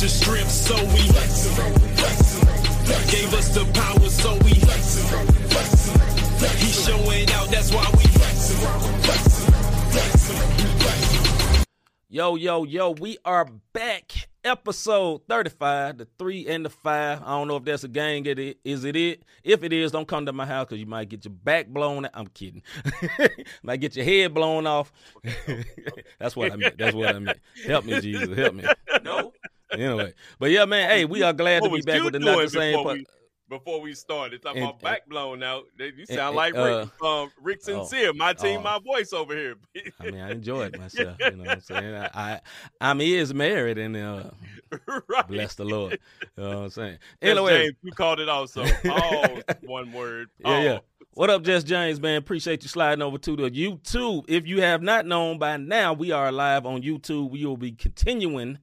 the so we gave us the power, so we showing out, that's why we Yo, yo, yo, we are back. Episode 35, the three and the five. I don't know if that's a gang. It is it it? If it is, don't come to my house because you might get your back blown. I'm kidding. might get your head blown off. that's what I meant. That's what I meant. Help me, Jesus. Help me. No. Anyway, but yeah, man. Hey, we are glad What to be back with the not the same. before po- we- Before we started, talking And- about back blown out. You sound and- like Rick, um, Rick oh, Sincere, my team, oh. my voice over here. I mean, I enjoyed myself. You know what I'm saying? I, I I'm is married and uh, right. bless the Lord. You know what I'm saying? Anyway, James, you called it also. Oh, one word. Yeah, yeah. Oh. What up, Jess James, man? Appreciate you sliding over to the YouTube. If you have not known by now, we are live on YouTube. We will be continuing,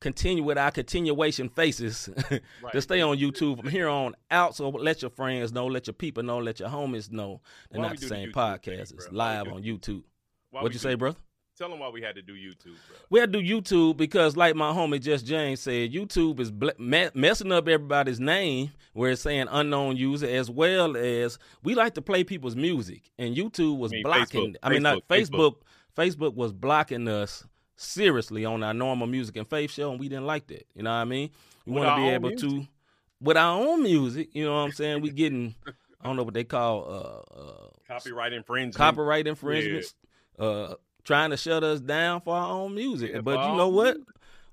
continue with our continuation faces to stay on YouTube from here on out. So let your friends know, let your people know, let your homies know. They're Why not the do the same podcast. thing, It's bro? Why we live on YouTube. Why What'd you say, brother? Tell them why we had to do YouTube, bro. We had to do YouTube because, like my homie Just James said, YouTube is ble- me- messing up everybody's name where it's saying unknown user, as well as we like to play people's music, and YouTube was I mean, blocking. Facebook, I mean, not Facebook, Facebook. Facebook was blocking us seriously on our normal music and faith show, and we didn't like that. You know what I mean? We want to be own able to, with our own music. You know what I'm saying? We getting, I don't know what they call uh, uh, Copyright infringement. copyright infringements, uh, trying to shut us down for our own music. Yeah, but you know own what?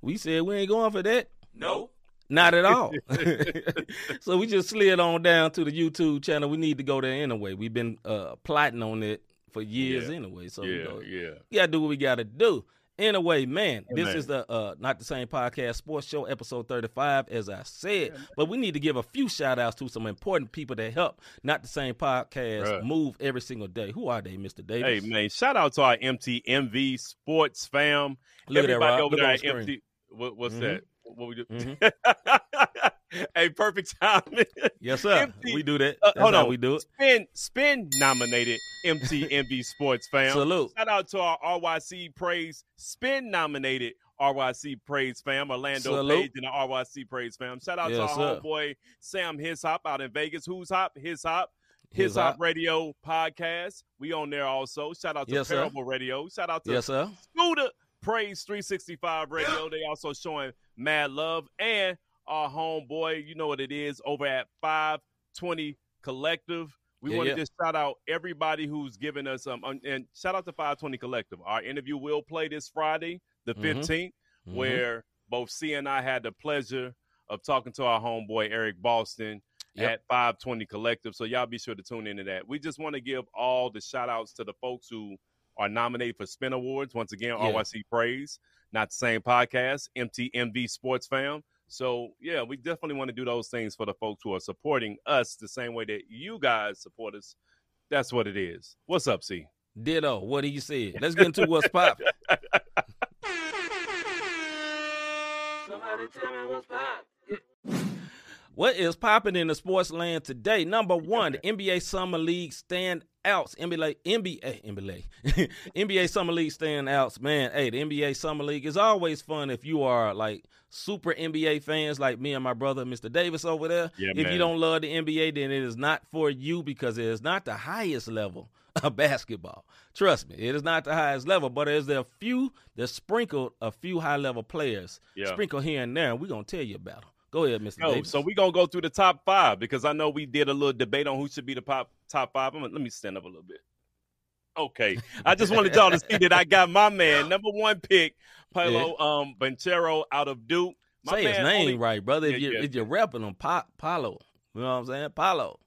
We said we ain't going for that. No. Not at all. so we just slid on down to the YouTube channel. We need to go there anyway. We've been uh, plotting on it for years Yeah. anyway. So you Yeah, know, yeah. we gotta do what we gotta do. Anyway, man, this man. is the uh, not the same podcast sports show episode 35 as I said, but we need to give a few shout outs to some important people that help not the same podcast Bruh. move every single day. Who are they, Mr. Davis? Hey man, shout out to our MTMV Sports fam. Look at that, Everybody Rob. over Look there at. MT. What, what's Mhm. that? What we do? Mhm. hey, perfect timing. Yes, sir. We do that. Uh, hold how on. we do it. Spin Spin nominated MTMV Sports fam. Salute. Shout out to our RYC Praise Spin nominated RYC Praise fam, Orlando Salute. Page and the RYC Praise fam. Shout out to our sir. homeboy Sam His Hop out in Vegas. Who's Hop? His Hop. His, Hop. Radio podcast. We on there also. Shout out to Yes, sir. Parable Radio. Shout out to Yes, sir. Scooter Praise 365 Radio. They also showing mad love and our homeboy, you know what it is, over at 520 Collective. We Yeah, want to yeah. just shout out everybody who's given us um and shout out to 520 Collective. Our interview will play this Friday, the Mhm. 15th, Mhm. where both C and I had the pleasure of talking to our homeboy Eric Boston Yep. at 520 Collective. So y'all be sure to tune into that. We just want to give all the shout outs to the folks who are nominated for Spin Awards. Once again, Yeah. RYC Praise, not the same podcast, MTMV Sports Fam. So yeah, we definitely want to do those things for the folks who are supporting us the same way that you guys support us. That's what it is. What's up, C? Ditto. What do you say? Let's get into what's popping. Somebody tell me what's pop. What is popping in the sports land today? Number one, the NBA Summer League standouts. NBA, NBA, NBA, NBA Summer League standouts. Man, hey, the NBA Summer League is always fun if you are like super NBA fans, like me and my brother, Mr. Davis over there. Yeah, if you don't love the NBA, then it is not for you because it is not the highest level of basketball. Trust me, it is not the highest level, but there's a few that sprinkled a few high level players, Yeah. sprinkle here and there, and we're gonna tell you about them. Go ahead, Mr. Yo, Davis. so we're gonna go through the top five because I know we did a little debate on who should be the pop, top five. I'm gonna, let me stand up a little bit. Okay. I just wanted y'all to see that I got my man, number one pick, Paolo um Banchero out of Duke. My Say his name only- right, brother. If Yeah, you yeah. if you're rapping him, pa- Paolo. You know what I'm saying? Paolo.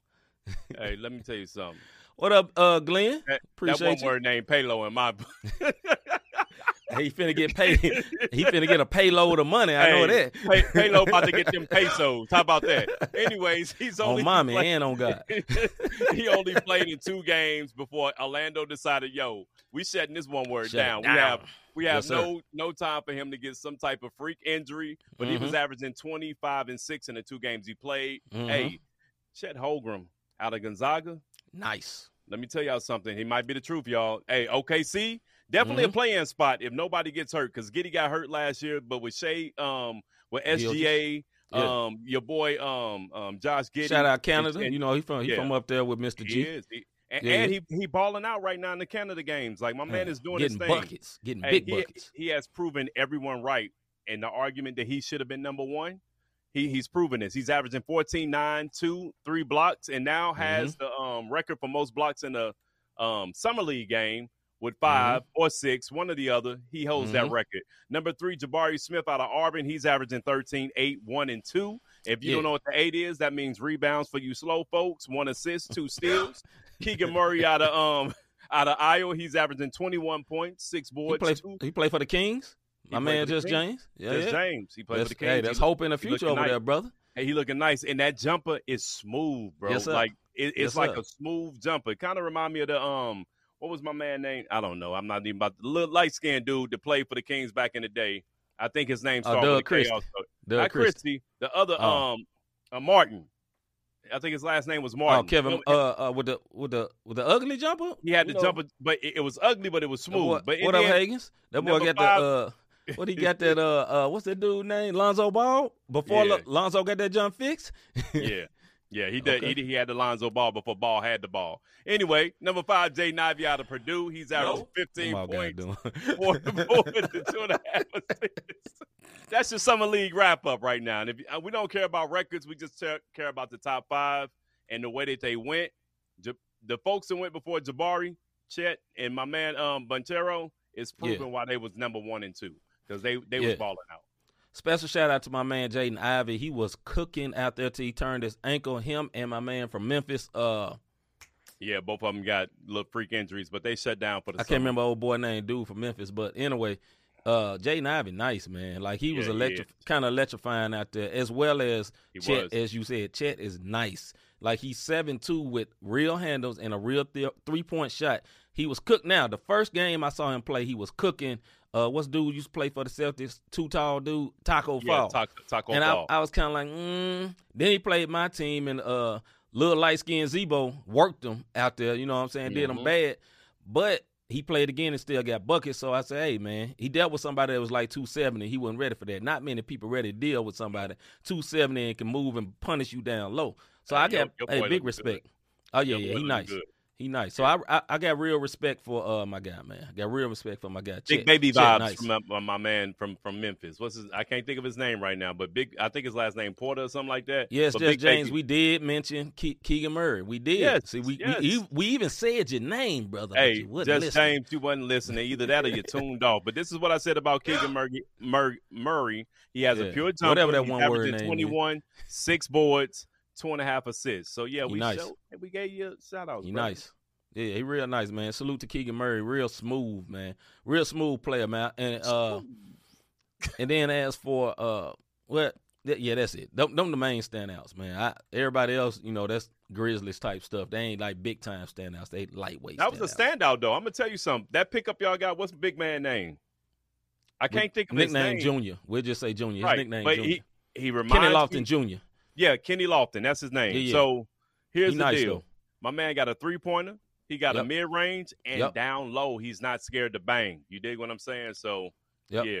Hey, let me tell you something. What up, uh, Glenn? That, that one you. word named Palo in my he finna get paid. he finna get a payload of money. I know that. Pay, Palo about to get them pesos. How about that? Anyways, he's only on mommy played- and on God. he only played in two games before Orlando decided, yo, we shutting this one word Shut down. down. We have we have Yes, sir. no no time for him to get some type of freak injury. But he was Mhm. averaging 25 and 6 in the two games he played. Mhm. Hey, Chet Holmgren out of Gonzaga. Nice. Let me tell y'all something. He might be the truth, y'all. Hey, OKC, definitely Mm-hmm. a playing spot if nobody gets hurt. Because Giddey got hurt last year, but with Shea, um, with SGA, Yeah. um, your boy, um, um, Josh Giddey. Shout out Canada. and- you know he from he yeah. from up there with Mr. He G. is. He, And, Yeah. and he he balling out right now in the Canada games. Like my man is doing getting his thing. buckets, getting Hey, big he, buckets. he has proven everyone right. And the argument that he should have been number one, he he's proven this. He's averaging 14, 9, 2, 3 blocks, and now has Mm-hmm. the um, record for most blocks in the um, summer league game with Mm-hmm. 5 or six, one or the other. He holds that Mhm. record. Number three, Jabari Smith out of Auburn. He's averaging 13, 8, 1, and 2. If you Yeah. don't know what the eight is, that means rebounds for you slow folks, one assist, two steals. Keegan Murray out of um out of Iowa, he's averaging 21 points, six He boards, play, two. he play for the Kings. He My man, just James. Yeah, Just yeah. James. He played That's, for the Kings. hey, that's he, hope in the future over nice. there, brother. hey, he looking nice, and that jumper is smooth, bro. Yes, like it, it's Yes, like sir. a smooth jumper. It kind of remind me of the um, what was my man name? I don't know. I'm not even about the little light skinned dude that played for the Kings back in the day. I think his name Uh, started Doug with a K Christie. Doug Not Christie. Christie. The other Oh. um, uh, Martin. I think his last name was Oh, Martin. Kevin, uh, uh, with the with the with the ugly jumper. he had You the know, jumper, but it, it was ugly, but it was smooth. boy- but what up, the Higgins? That boy got five- that. Uh, what he got that? Uh, uh, what's that dude name? Lonzo Ball. Before Yeah. Lo- Lonzo got that jump fixed. yeah. Yeah, he did. Okay. He, he had the Lonzo ball before Ball had the ball. Anyway, number five, Jaden Ivey out of Purdue. He's averaging No. 15 What points, doing? four, four two and a half assists. That's your summer league wrap up right now. And if uh, we don't care about records, we just care, care about the top five and the way that they went. The folks that went before Jabari, Chet, and my man um Bontero is Yeah. proving why they was number one and two because they they was balling out. Special shout out to my man Jaden Ivey. He was cooking out there till he turned his ankle. Him and my man from Memphis. Uh, Yeah, both of them got little freak injuries, but they shut down for the. I summer. can't remember old boy name dude from Memphis, but anyway, uh, Jaden Ivey, nice man. Like he was Yeah, he electri- is. kind of electrifying out there, as well as He Chet, was. as you said. Chet is nice. Like he's seven two with real handles and a real th- three point shot. He was cooked. Now the first game I saw him play, he was cooking. Uh, what's dude used to play for the Celtics? Too tall dude, Tacko Yeah, Fall. Tacko, Tacko and I, Fall. I was kind of like, mm. then he played my team, and uh, little light skinned Zebo worked him out there. You know what I'm saying? Did him Mhm. bad, but he played again and still got buckets. So I said, hey man, he dealt with somebody that was like 270. He wasn't ready for that. Not many people ready to deal with somebody 270 and can move and punish you down low. So Hey, I got your hey big respect. Oh yeah, Your yeah, he nice. good. He nice. So I, I I got real respect for uh my guy, man. I got real respect for my guy. Big Chet- baby Chet vibes nice. from my, my man from from Memphis. What's his? I can't think of his name right now, but big. I think his last name Porter or something like that. Yes, but just James. Baby- We did mention Ke- Keegan Murray. We did. Yes, See, we, yes. we we even said your name, brother. Hey, just listen. James, you wasn't listening. Either that or you tuned off. But this is what I said about Keegan Murray. Mur- Murray. He has Yeah. a pure jumper. Whatever that one word name 21, six boards, two and a half assists. So yeah, He we nice. showed, we gave you a shout out. He nice. Yeah, he real nice, man. Salute to Keegan Murray. Real smooth, man. Real smooth player, man. And uh, and then as for uh, what? th- yeah, that's it. Them, them the main standouts, man. I, everybody else, you know, that's Grizzlies type stuff. They ain't like big time standouts. They lightweight. That was a standout though. I'm gonna tell you something. That pickup y'all got. What's the big man name? I can't think of nickname his name. Junior. We'll just say Junior. His right, nickname but Junior. he he reminds Kenny me- Lofton Jr. Yeah, Kenny Lofton. That's his name. Yeah, yeah. So here's He the nice, deal. though. My man got a three pointer. He got a mid range and Yep. down low. He's not scared to bang. You dig what I'm saying? So Yep. yeah,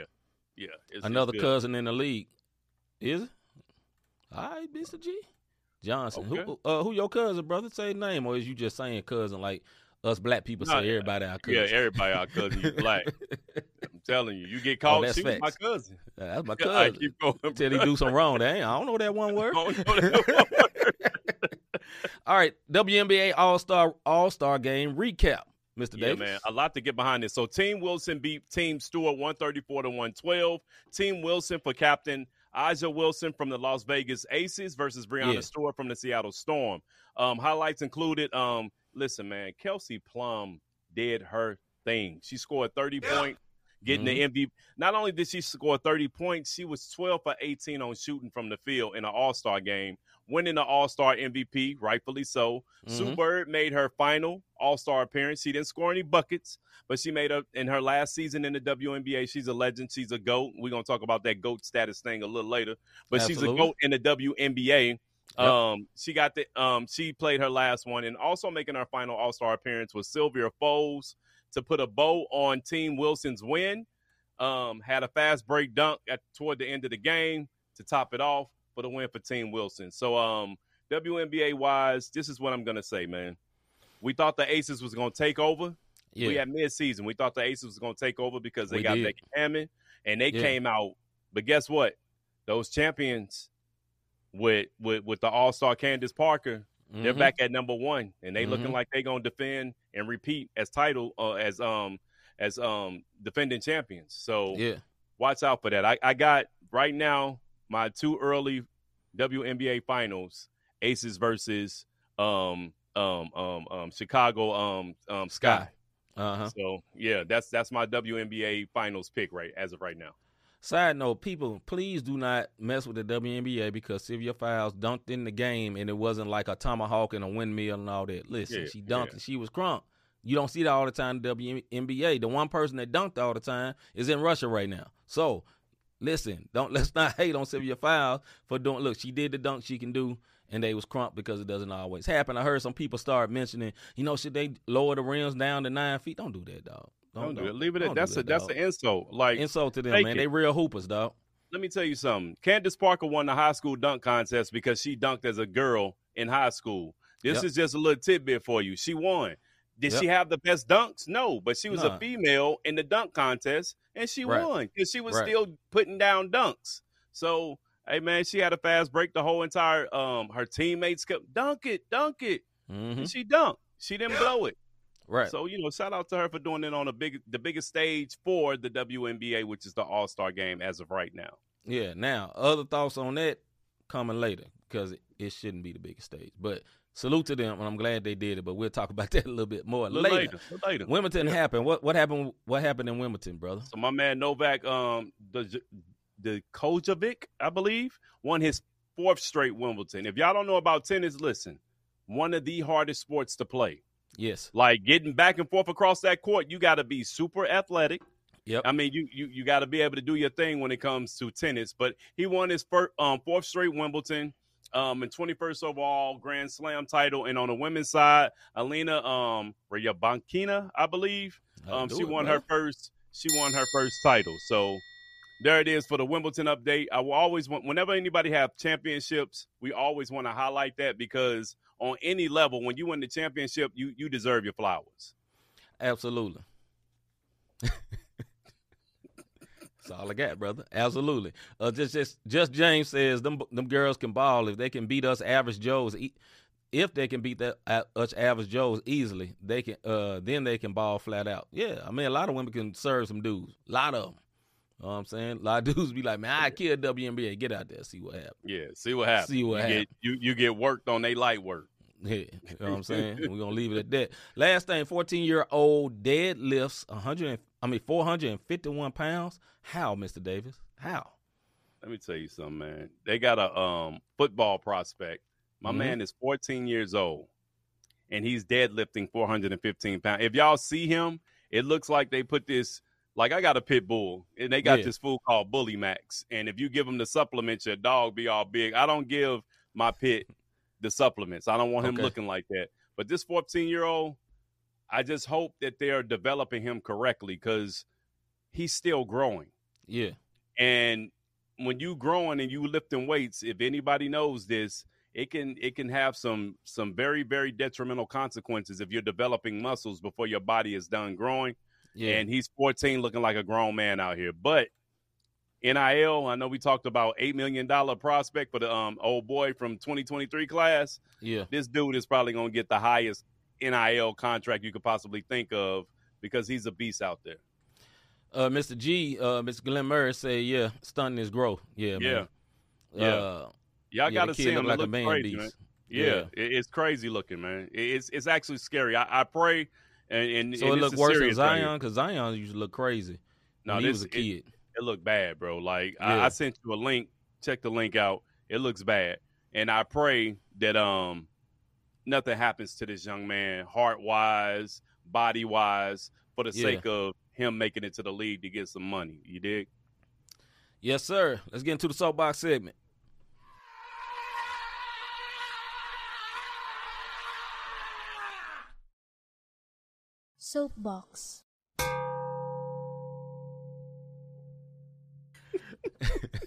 yeah. It's, Another it's cousin in the league. Is it? All right, Mr. G. Johnson. Who uh, who your cousin, brother? Say name, or is you just saying cousin like us black people No, say everybody our Yeah, everybody our cousin. You black. I'm telling you, you get caught. Oh, that's she was my cousin. That's my I cousin. keep going. Till he do some wrong. They ain't, I don't know that one word. I don't know that word. All right, WNBA All Star All Star Game recap, Mr. Yeah, Davis. man, a lot to get behind this. So, Team Wilson beat Team Stewart 134 to 112. Team Wilson for captain A'ja Wilson from the Las Vegas Aces versus Breanna Yeah. Stewart from the Seattle Storm. Um, highlights included, um, listen, man, Kelsey Plum did her thing. She scored 30 points, getting the MVP. Not only did she score 30 points, she was 12 for 18 on shooting from the field in an All Star game, winning the All Star MVP, rightfully so. Sue Mhm. Bird made her final All Star appearance. She didn't score any buckets, but she made up in her last season in the WNBA. She's a legend. She's a GOAT. We're going to talk about that GOAT status thing a little later. But she's a GOAT in the WNBA. Yep. Um, she got the um, she played her last one, and also making her final All Star appearance was Sylvia Fowles to put a bow on Team Wilson's win. Um, had a fast break dunk at toward the end of the game to top it off for the win for Team Wilson. So, um, WNBA wise, this is what I'm gonna say, man. we thought the Aces was going to take over. Yeah. We had mid-season. We thought the Aces was going to take over because they We got did. Becky Hammon, and they Yeah. came out. But guess what? Those champions with with with the All Star Candace Parker, they're Mhm. back at number one, and they looking Mhm. like they gonna defend and repeat as title uh, as um as um defending champions. So Yeah. watch out for that. I, I got right now my two early WNBA finals, Aces versus um um um um Chicago um um Sky. Uh huh. So yeah, that's that's my WNBA finals pick right as of right now. Side note, people, please do not mess with the WNBA because Sylvia Fowles dunked in the game and it wasn't like a tomahawk and a windmill and all that. Listen, Yeah, she dunked yeah. and she was crunk. You don't see that all the time in the WNBA. The one person that dunked all the time is in Russia right now. So listen, don't let's not hate on Sylvia Fowles for doing look, she did the dunk she can do and they was crump because it doesn't always happen. I heard some people start mentioning, you know, should they lower the rims down to nine feet? Don't do that, dog. Don't, do it. Leave it at that's a that, that's dog. an insult. Like insult to them, man. it. They real hoopers, dog. let me tell you something. Candace Parker won the high school dunk contest because she dunked as a girl in high school. This Yep. is just a little tidbit for you. She won. Did Yep. she have the best dunks? No, but she was Nah. a female in the dunk contest and she Right. won because she was Right. still putting down dunks. So, hey man, she had a fast break. The whole entire um her teammates kept dunk it, dunk it. hmm And she dunked. She didn't blow it. Right. So you know, shout out to her for doing it on a big, the biggest stage for the WNBA, which is the All Star Game as of right now. Yeah. Now, other thoughts on that coming later because it, it shouldn't be the biggest stage. But salute to them, and I'm glad they did it. But we'll talk about that a little bit more little later. later, later. Wimbledon happened. What what happened? What happened in Wimbledon, brother? So my man Novak, um, the the Djokovic, I believe, won his fourth straight Wimbledon. If y'all don't know about tennis, listen, one of the hardest sports to play. Yes. Like getting back and forth across that court, you got to be super athletic. Yep. I mean, you you you got to be able to do your thing when it comes to tennis. But he won his first, um, fourth straight Wimbledon, um, and 21st overall Grand Slam title. And on the women's side, Alina um Ryabankina, I believe, um, she it, won brother? her first. She won her first title. So there it is for the Wimbledon update. I will always want whenever anybody have championships, we always want to highlight that because on any level, when you win the championship, you you deserve your flowers. Absolutely. That's all I got, brother. Absolutely. Uh, just, just, just James says them, them girls can ball if they can beat us average Joes. e- If they can beat that uh, us average Joes easily, they can. Uh, then they can ball flat out. Yeah, I mean, a lot of women can serve some dudes. A lot of them. You know what I'm saying? A lot of dudes be like, man, I kill WNBA. Get out there, see what happens. Yeah, see what happens. See what you happens. Get, you you get worked on they light work. Yeah, you know what I'm saying? We're gonna leave it at that. Last thing, 14 year old deadlifts 100, and- I mean 451 pounds. How, Mr. Davis? How? Let me tell you something, man. They got a um football prospect. My Mhm. man is 14 years old, and he's deadlifting 415 pounds. If y'all see him, it looks like they put this. Like I got a pit bull, and they got Yeah. this food called Bully Max. And if you give him the supplements, your dog be all big. I don't give my pit the supplements. I don't want him Okay. looking like that. But this 14 year old, I just hope that they're developing him correctly because he's still growing. Yeah, And when you growing and you lifting weights, if anybody knows this, it can it can have some some very very detrimental consequences if you're developing muscles before your body is done growing. yeah, And he's 14, looking like a grown man out here. But NIL, I know we talked about eight million dollar prospect for the um old boy from 2023 class. yeah. This dude is probably gonna get the highest NIL contract you could possibly think of because he's a beast out there. Uh, Mr. G, uh, Mr. Glenn Murray say, yeah, stunning his growth. Yeah, Yeah. man. Yeah. Uh, Y'all yeah, got to see look him. like a man crazy, beast. man. Yeah. Yeah, it- it's crazy looking, man. It- It's it's actually scary. I, I pray and, and So and it it's look a worse than. Zion because Zion used to look crazy No, this was a it, kid. it looked bad, bro. Like Yeah. I, I sent you a link. Check the link out. It looks bad, and I pray that um nothing happens to this young man, heart wise, body wise, for the Yeah. sake of him making it to the league to get some money. You dig? Yes, sir. Let's get into the soapbox segment. Soapbox.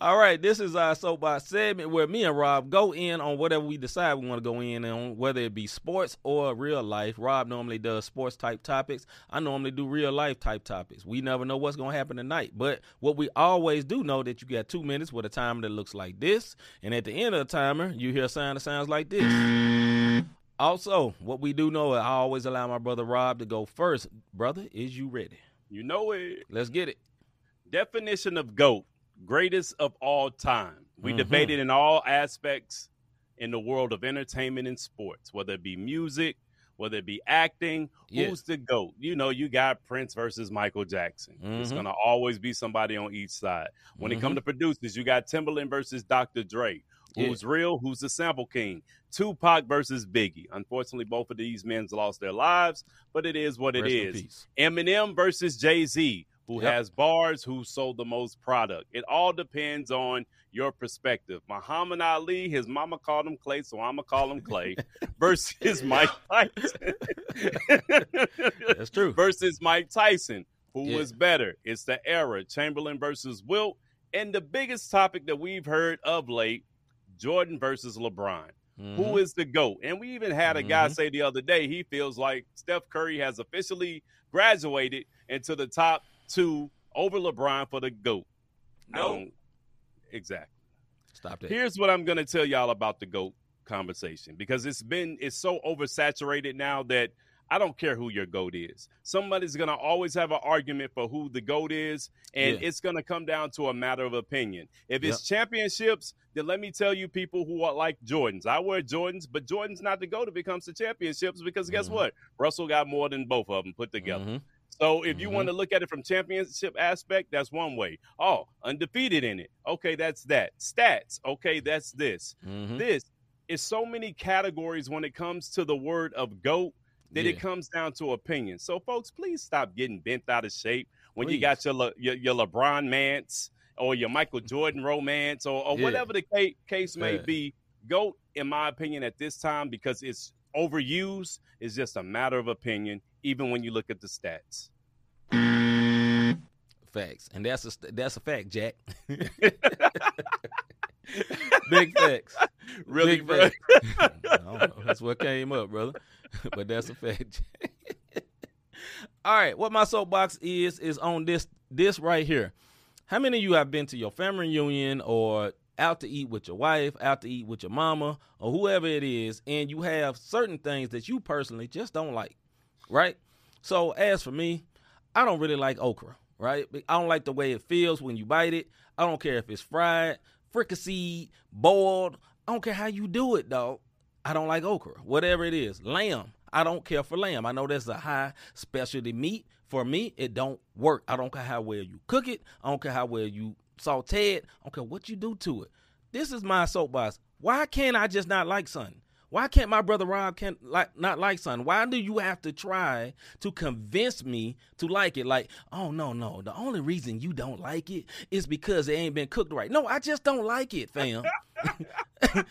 All right, this is our soapbox segment where me and Rob go in on whatever we decide we want to go in on, whether it be sports or real life. Rob normally does sports type topics. I normally do real life type topics. We never know what's going to happen tonight, but what we always do know that you got two minutes with a timer that looks like this, and at the end of the timer, you hear a sound that sounds like this. Also, what we do know, I always allow my brother Rob to go first. Brother, is you ready? You know it. Let's get it. Definition of GOAT, greatest of all time. We Mhm. debated in all aspects in the world of entertainment and sports, whether it be music, whether it be acting. Yeah. Who's the GOAT? You know, you got Prince versus Michael Jackson. It's Mhm. going to always be somebody on each side. When it Mhm. comes to producers, you got Timbaland versus Dr. Dre. Yeah. Who's real? Who's the sample king? Tupac versus Biggie. Unfortunately, both of these men lost their lives, but it is what it Rest in is. Eminem versus Jay Z, who Yep. has bars, who sold the most product. It all depends on your perspective. Muhammad Ali, his mama called him Clay, so I'm gonna call him Clay, versus Mike Tyson. That's true. versus Mike Tyson, who Yeah. was better. It's the era. Chamberlain versus Wilt. And the biggest topic that we've heard of late, Jordan versus LeBron. Mhm. Who is the GOAT? And we even had a guy Mhm. say the other day he feels like Steph Curry has officially graduated into the top two over LeBron for the GOAT. No. Exactly. Stop that. Here's what I'm going to tell y'all about the GOAT conversation because it's been it's so oversaturated now that I don't care who your GOAT is. Somebody's going to always have an argument for who the GOAT is and Yeah. it's going to come down to a matter of opinion. If it's championships, then let me tell you people who are like Jordans. I wear Jordans, but Jordan's not the GOAT if it comes to championships because guess Mhm. what? Russell got more than both of them put together. Mhm. So if you Mhm. want to look at it from championship aspect, that's one way. Oh, undefeated in it. Okay, that's that. Stats. Okay, that's this. Mhm. This is so many categories when it comes to the word of GOAT that it comes down to opinion. So folks, please stop getting bent out of shape when you got your Le- your, your LeBron mance or your Michael Jordan romance or, or Yeah. whatever the ca- case may Yeah. be. GOAT, in my opinion, at this time, because it's overused, is just a matter of opinion, even when you look at the stats. Facts, and that's a that's a fact, Jack. Big facts. Really, Big bro? facts. I don't know. That's what came up, brother. but that's a fact. All right, what my soapbox is is on this this right here. How many of you have been to your family reunion or out to eat with your wife, out to eat with your mama, or whoever it is, and you have certain things that you personally just don't like, right? So as for me, I don't really like okra, right? I don't like the way it feels when you bite it. I don't care if it's fried, fricasseed, boiled. I don't care how you do it, dog. I don't like okra, whatever it is. Lamb, I don't care for lamb. I know that's a high specialty meat. For me, it don't work. I don't care how well you cook it. I don't care how well you saute it. I don't care what you do to it. This is my soapbox. Why can't I just not like something? Why can't my brother Rob can like not like something? Why do you have to try to convince me to like it? Like, oh no, no. The only reason you don't like it is because it ain't been cooked right. No, I just don't like it, fam. My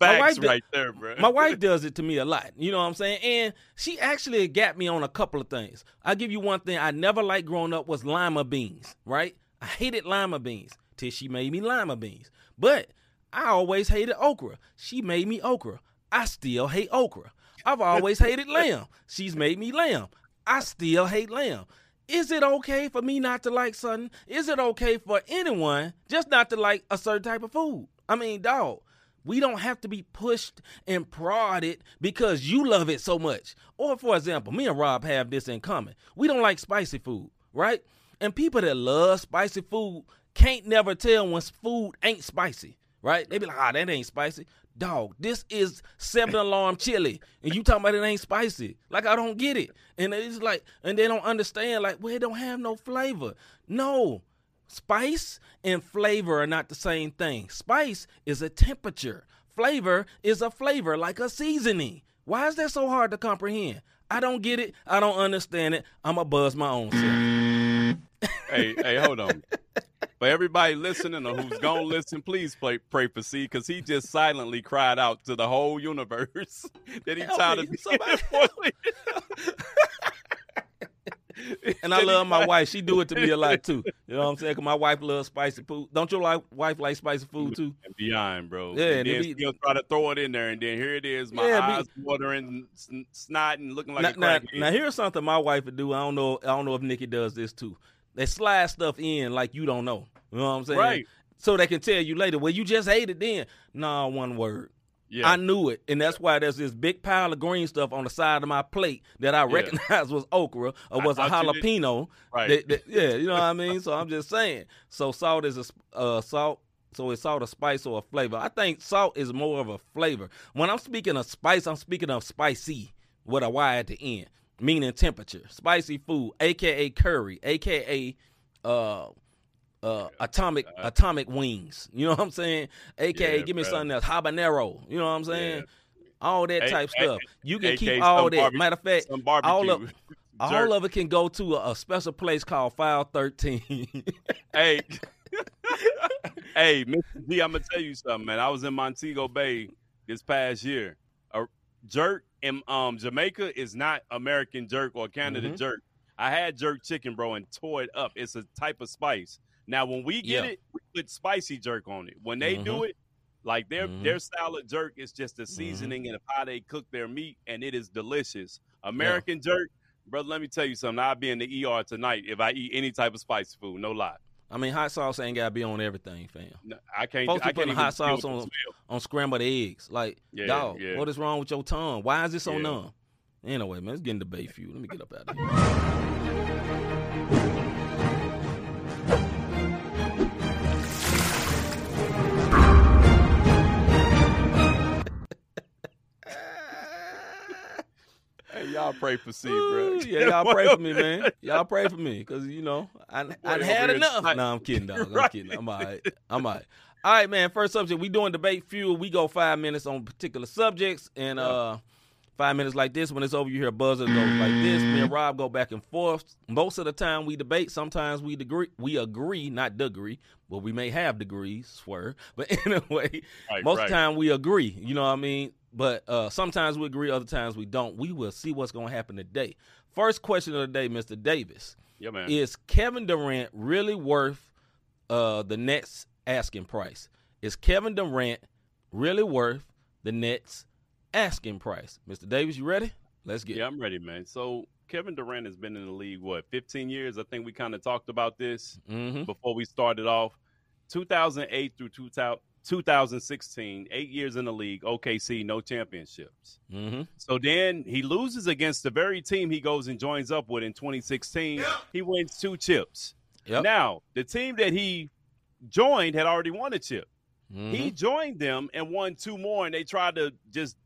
Facts wife right there, bro. My wife does it to me a lot. You know what I'm saying? And she actually got me on a couple of things. I'll give you one thing I never liked growing up was lima beans, right? I hated lima beans till she made me lima beans. But I always hated okra. She made me okra. I still hate okra. I've always hated lamb. She's made me lamb. I still hate lamb. Is it okay for me not to like something? Is it okay for anyone just not to like a certain type of food? I mean, dog, we don't have to be pushed and prodded because you love it so much. Or, for example, me and Rob have this in common. We don't like spicy food, right? And people that love spicy food can't never tell when food ain't spicy, right? They be like, ah, that ain't spicy. Dog, this is seven alarm chili, and you talking about it ain't spicy. Like I don't get it, and it's like, and they don't understand. Like, well, it don't have no flavor. No, spice and flavor are not the same thing. Spice is a temperature. Flavor is a flavor, like a seasoning. Why is that so hard to comprehend? I don't get it. I don't understand it. I'ma buzz my own self. hey, hey, hold on. For everybody listening or who's gonna listen, please pray, pray for C because he just silently cried out to the whole universe that he tired of somebody. And I love my wife. She do it to me a lot too. You know what I'm saying? 'Cause my wife loves spicy food. Don't your like, wife like spicy food too? and beyond, bro. Yeah, and and then be- still try to throw it in there, and then here it is, my Yeah, be- eyes watering, sn- snotting, looking like now, a now, now here's something my wife would do. I don't know. I don't know if Nikki does this too. They slide stuff in like you don't know. You know what I'm saying? Right. So they can tell you later. Well, you just ate it then. Nah, one word. yeah, I knew it, and that's why there's this big pile of green stuff on the side of my plate that I Yeah. recognized was okra or was a you did- jalapeno. right. that- that- yeah, you know what I mean. So I'm just saying. So salt is a uh, salt. So it's salt, a spice, or a flavor. I think salt is more of a flavor. When I'm speaking of spice, I'm speaking of spicy with a Y at the end, meaning temperature. Spicy food, aka curry, aka uh, uh, atomic atomic wings. You know what I'm saying? AKA, Yeah, give me bruh. something else. Habanero. You know what I'm saying? Yeah. All that type A- stuff. You can AK keep all that. barbe- Matter of fact, all of all of it can go to a, a special place called File 13. hey, hey, Mr. G, I'm gonna tell you something, man. I was in Montego Bay this past year. A jerk um Jamaica is not American jerk or Canada Mhm. jerk. I had jerk chicken, bro, and tore it up. It's a type of spice. Now, when we get Yeah. it, we put spicy jerk on it. When they do it, like their Mhm. their style of jerk is just the seasoning and how they cook their meat, and it is delicious. American jerk, brother. Let me tell you something. I'll be in the ER tonight if I eat any type of spicy food. No lie. I mean, hot sauce ain't got to be on everything, fam. No, I can't. Folks I can't putting hot sauce on-. On scrambled eggs. Like, Yeah, dog, yeah. what is wrong with your tongue? Why is this so Yeah. numb? Anyway, man, let's get into Bayview. Let me get up out of here. Y'all pray for C, bro. yeah, y'all pray for me, man. Y'all pray for me, cause you know I I had enough. tight. No, I'm kidding, dog. I'm kidding. I'm all right. I'm all right. All right, man. First subject, we doing debate fuel. We go five minutes on particular subjects, and uh, five minutes like this. When it's over, you hear a buzzer goes like this. Me and Rob go back and forth. Most of the time, we debate. Sometimes we agree. We agree, not degree, but we may have degrees. Swear, but anyway, Right, most right. time we agree. You know what I mean? But uh, sometimes we agree, other times we don't. We will see what's going to happen today. First question of the day, Mr. Davis. Yeah, man. Is Kevin Durant really worth uh, the Nets asking price? Is Kevin Durant really worth the Nets asking price? Mr. Davis, you ready? Let's get Yeah, it. I'm ready, man. So Kevin Durant has been in the league what 15 years. I think we kind of talked about this Mm-hmm. before we started off. 2008 through 2000, 2016, eight years in the league. OKC, no championships. Mm-hmm. So then he loses against the very team he goes and joins up with in 2016. He wins two chips. Yep. Now, the team that he joined had already won a chip. Mhm. He joined them and won two more, and they tried to just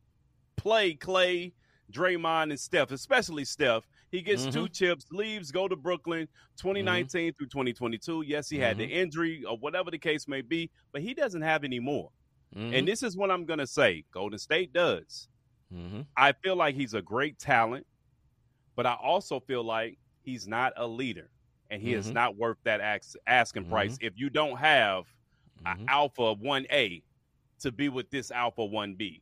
play Clay, Draymond, and Steph, especially Steph. He gets Mhm. two chips, leaves, go to Brooklyn 2019 through 2022. Yes, he had the injury or whatever the case may be, but he doesn't have any more. And this is what I'm going to say Golden State does. Mhm. I feel like he's a great talent, but I also feel like he's not a leader, and he is not worth that ax- asking price if you don't have Mhm. a alpha 1A to be with this alpha 1B.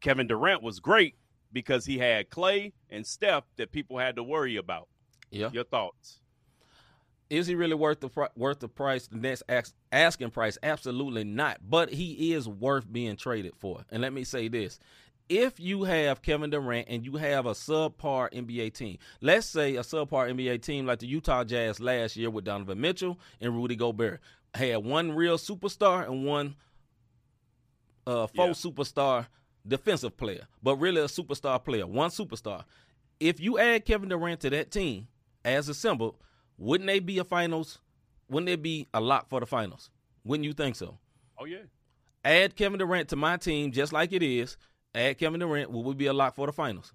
Kevin Durant was great because he had Clay and Steph that people had to worry about. Yeah. Your thoughts? Is he really worth the worth the price? The next ask, asking price? Absolutely not. But he is worth being traded for. And let me say this: if you have Kevin Durant and you have a subpar NBA team, let's say a subpar NBA team like the Utah Jazz last year with Donovan Mitchell and Rudy Gobert, had one real superstar and one uh, faux superstar defensive player, but really a superstar player, one superstar. If you add Kevin Durant to that team as assembled, wouldn't they be a finals? Wouldn't they be a lock for the finals? Wouldn't you think so? Oh yeah. Add Kevin Durant to my team just like it is. Add Kevin Durant, will we be a lock for the finals?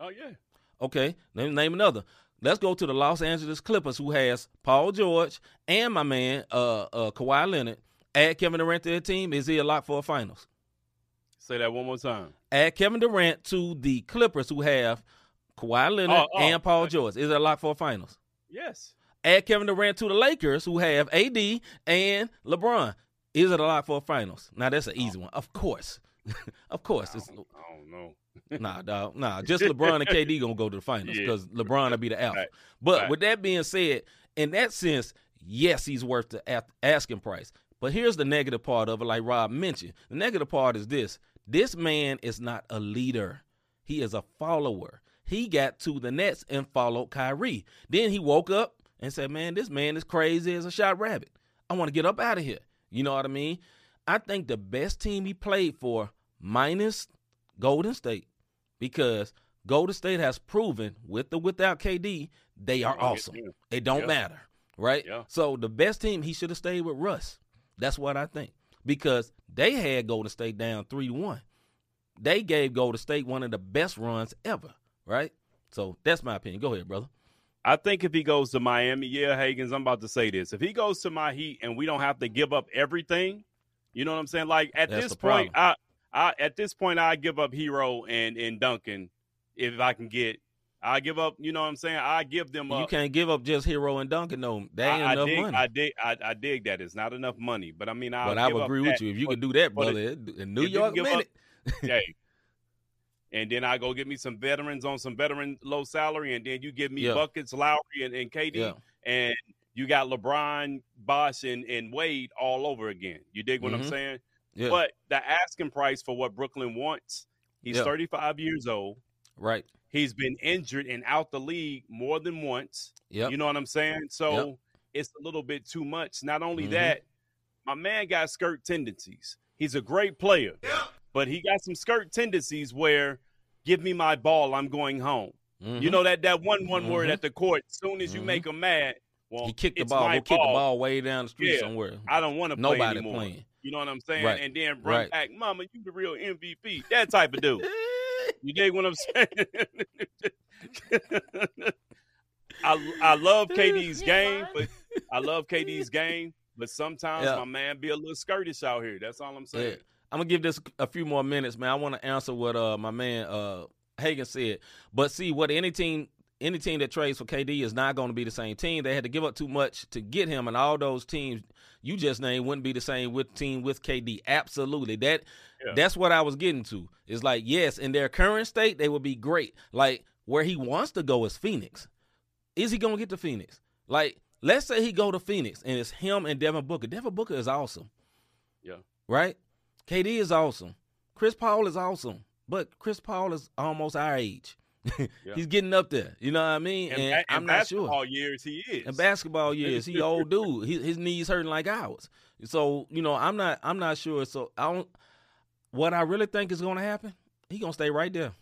Oh yeah. Okay, let me name another. Let's go to the Los Angeles Clippers, who has Paul George and my man uh, uh, Kawhi Leonard. Add Kevin Durant to their team. Is he a lock for a finals? Say that one more time. Add Kevin Durant to the Clippers, who have Kawhi Leonard Oh, oh, and Paul. George. Is it a lock for a finals? Yes. Add Kevin Durant to the Lakers, who have AD and LeBron. Is it a lock for a finals? Now that's an easy oh. one. Of course, of course. I don't, I don't know. nah, dog. Nah, just LeBron and KD gonna go to the finals Yeah. because LeBron will be the alpha. Right. But Right. with that being said, in that sense, yes, he's worth the asking price. But here's the negative part of it, like Rob mentioned. The negative part is this: this man is not a leader. He is a follower. He got to the Nets and followed Kyrie. Then he woke up and said, "Man, this man is crazy as a shot rabbit. I want to get up out of here." You know what I mean? I think the best team he played for, minus Golden State, because Golden State has proven with or without KD, they are awesome. It don't Yeah. matter, right? Yeah. So the best team he should have stayed with Russ. That's what I think because they had Golden State down three to one. They gave Golden State one of the best runs ever, right? So that's my opinion. Go ahead, brother. I think if he goes to Miami, yeah, Hagens, I'm about to say this. If he goes to my Heat and we don't have to give up everything, you know what I'm saying? Like at That's this point, I, I at this point I give up Herro and and Duncan if I can get. I give up. You know what I'm saying? I give them up. You can't give up just Herro and Duncan. No, that ain't I, I enough dig, money. I dig. I, I dig that it's not enough money, but I mean, I'll but I would agree with you if you could do that, brother. in New York give up- minute. hey. And then I go get me some veterans on some veteran low salary, and then you give me Yeah. buckets, Lowry and, and KD, Yeah. and you got LeBron, Bosh, and, and Wade all over again. You dig what I'm Mhm. saying? Yeah. But the asking price for what Brooklyn wants, he's Yeah. 35 years old. right. He's been injured and out the league more than once. Yep. You know what I'm saying? So it's a little bit too much. Not only Mhm. that, my man got skirt tendencies. He's a great player, but he got some skirt tendencies where give me my ball, I'm going home. You Mhm. know that that one one word Mhm. at the court. As soon as you Mhm. make him mad, well, he kicked the it's ball. my Go kick the ball way down the street Yeah. somewhere. I don't want to play Nobody anymore. playing. You know what I'm saying? Right. And then run Right. back, Mama, you the real MVP. That type of dude. You dig what I'm saying? I I love KD's game, but I love KD's game, but sometimes Yeah. my man be a little skirtish out here. That's all I'm saying. Yeah. I'm gonna give this a few more minutes, man. I want to answer what uh my man uh Hagan said. But see, what any team any team that trades for KD is not going to be the same team. They had to give up too much to get him, and all those teams you just named wouldn't be the same with team with KD. Absolutely, that Yeah. that's what I was getting to. It's like yes, in their current state, they would be great. Like where he wants to go is Phoenix. Is he going to get to Phoenix? Like let's say he go to Phoenix and it's him and Devin Booker. Devin Booker is awesome. Yeah. Right. KD is awesome. Chris Paul is awesome, but Chris Paul is almost our age. Yeah. He's getting up there. You know what I mean? And, And, I'm not sure. basketball years he is. In basketball years, he old dude. He, his knees hurting like ours. So you know, I'm not. I'm not sure. So I don't. What I really think is going to happen, he gonna stay right there,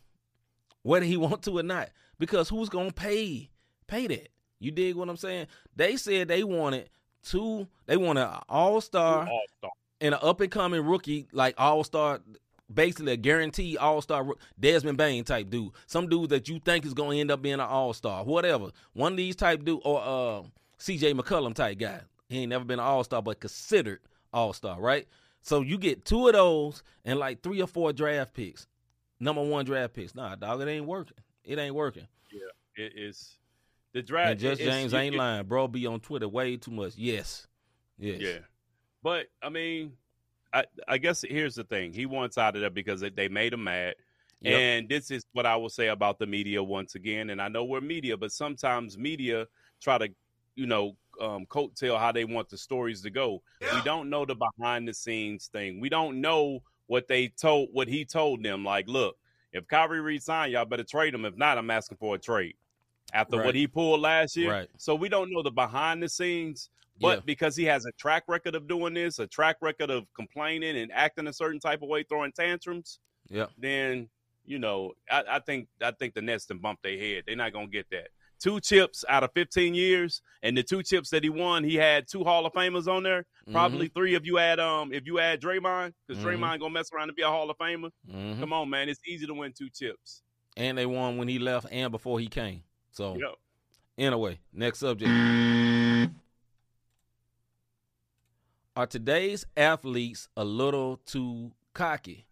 whether he want to or not. Because who's gonna pay pay that? You dig what I'm saying? They said they wanted two. They wanted an all star All-star. and an up and coming rookie, like all star, basically a guaranteed all star Desmond Bane type dude. Some dude that you think is going to end up being an all star, whatever. One of these type dude or uh, C.J. McCollum type guy. He ain't never been an all star, but considered all star, right? So you get two of those and like three or four draft picks, number one draft picks. Nah, dog, it ain't working. It ain't working. Yeah, it is the draft. And Just James ain't it- lying, bro. Be on Twitter way too much. Yes, yes, Yeah. But I mean, I I guess here's the thing. He wants out of there because they- made him mad. Yep. And this is what I will say about the media once again. And I know we're media, but sometimes media try to, you know, um, coattail how they want the stories to go. We don't know the behind the scenes thing. We don't know what they told, what he told them. Like, look, if Kyrie resign, y'all better trade him. If not, I'm asking for a trade. After Right. what he pulled last year, Right. so we don't know the behind the scenes. But Yeah. because he has a track record of doing this, a track record of complaining and acting a certain type of way, throwing tantrums, Yep. then you know, I, I think I think the Nets can bump their head. They're not gonna get that. Two chips out of 15 years, and the two chips that he won, he had two Hall of Famers on there. Probably three if you add um if you add Draymond, because Mhm. Draymond gonna mess around and be a Hall of Famer. hmm Come on, man, it's easy to win two chips. and they won when he left and before he came. So Yep. anyway, next subject. Are today's athletes a little too cocky?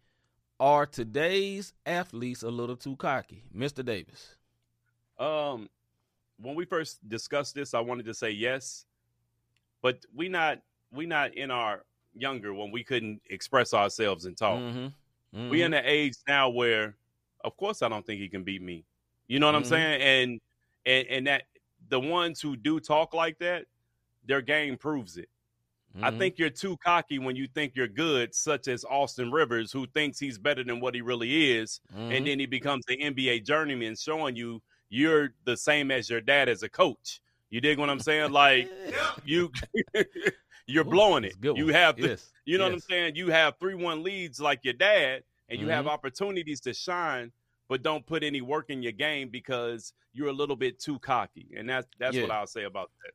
Are today's athletes a little too cocky, Mr. Davis? Um, when we first discussed this, I wanted to say yes, but we not we not in our younger when we couldn't express ourselves and talk. Mm-hmm. We in the age now where of course I don't think he can beat me. You know what I'm Mhm. saying? And and and that the ones who do talk like that, their game proves it. I Mhm. think you're too cocky when you think you're good, such as Austin Rivers, who thinks he's better than what he really is, Mhm. and then he becomes the NBA journeyman, showing you you're the same as your dad as a coach. You dig what I'm saying? Like you, you're Ooh, blowing it. You have, the, yes. you know what I'm saying? You have three one leads like your dad, and you have Mhm. opportunities to shine, but don't put any work in your game because you're a little bit too cocky, and that's that's what I'll say about that.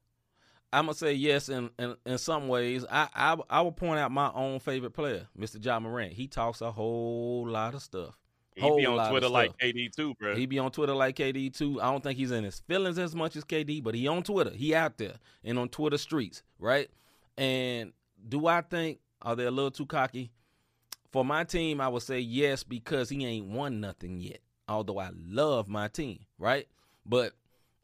I'm gonna say yes in, in in some ways. I, I I will point out my own favorite player, Mr. Ja Morant. He talks a whole lot of stuff. Whole He be on Twitter like. KD too, bro. He be on Twitter like KD too. I don't think he's in his feelings as much as KD, but he on Twitter. He out there and on Twitter streets, right? And do I think are they a little too cocky? For my team, I would say yes because he ain't won nothing yet. Although I love my team, right? But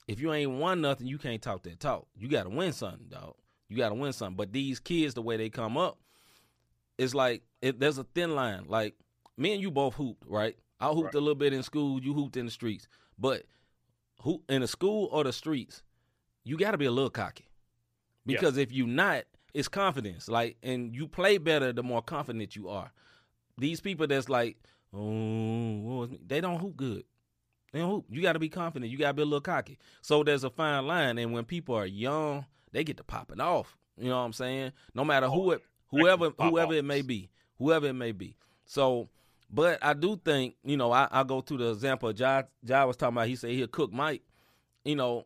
if you ain't won nothing, you can't talk that talk. You got to win something, dog. You got to win something. But these kids, the way they come up, it's like it, there's a thin line. Like me and you both hooped, right? I hooped Right. a little bit in school. You hooped in the streets, but who in the school or the streets, you got to be a little cocky Yeah. because if you not, it's confidence. Like, and you play better the more confident you are. These people that's like, oh, what was me?" they don't hoop good. They don't hoop. You got to be confident. You got to be a little cocky. So there's a fine line, and when people are young, they get to popping off. You know what I'm saying? No matter who it, whoever, whoever it may be, whoever it may be. So, but I do think, you know, I, I go to the example Ja, Ja was talking about. He said he'll cook Mike. You know,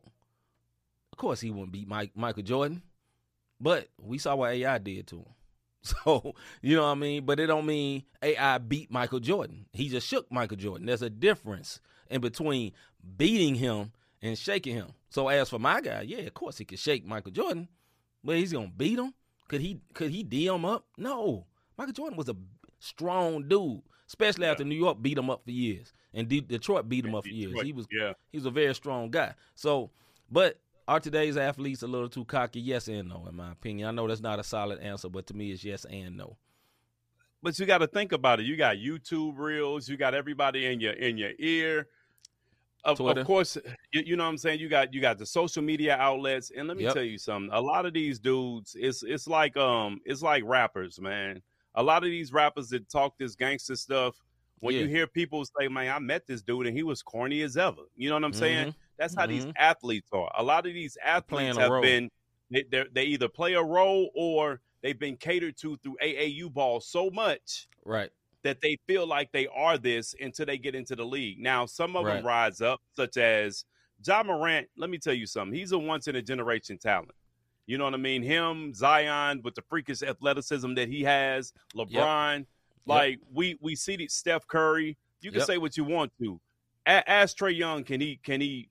of course he wouldn't beat Mike Michael Jordan, but we saw what AI did to him. So you know what I mean. But it don't mean AI beat Michael Jordan. He just shook Michael Jordan. There's a difference in between beating him and shaking him. So as for my guy, yeah, of course he could shake Michael Jordan, but he's gonna beat him. Could he? Could he D him up? No. Michael Jordan was a strong dude, especially after New York beat him up for years, and De- Detroit beat him up for years. He was yeah. he's a very strong guy. So, but are today's athletes a little too cocky? Yes and no, in my opinion. I know that's not a solid answer, but to me, it's yes and no. But you got to think about it. You got YouTube reels. You got everybody in your in your ear. Of, of course, you, you know what I'm saying. You got you got the social media outlets, and let me Yep. tell you something. A lot of these dudes, it's it's like um, it's like rappers, man. A lot of these rappers that talk this gangster stuff. When you hear people say, "Man, I met this dude and he was corny as ever," you know what I'm saying? Mhm. That's how these Mhm. athletes are. A lot of these athletes have role. been they they're- they either play a role or they've been catered to through AAU ball so much Right. that they feel like they are this until they get into the league. Now, some of them rise up, such as Ja Morant. Let me tell you something. He's a once in a generation talent. You know what I mean? Him, Zion, with the freakish athleticism that he has, LeBron. Like we we see the Steph Curry. You can Yep. say what you want to. A- ask Trae Young, can he can he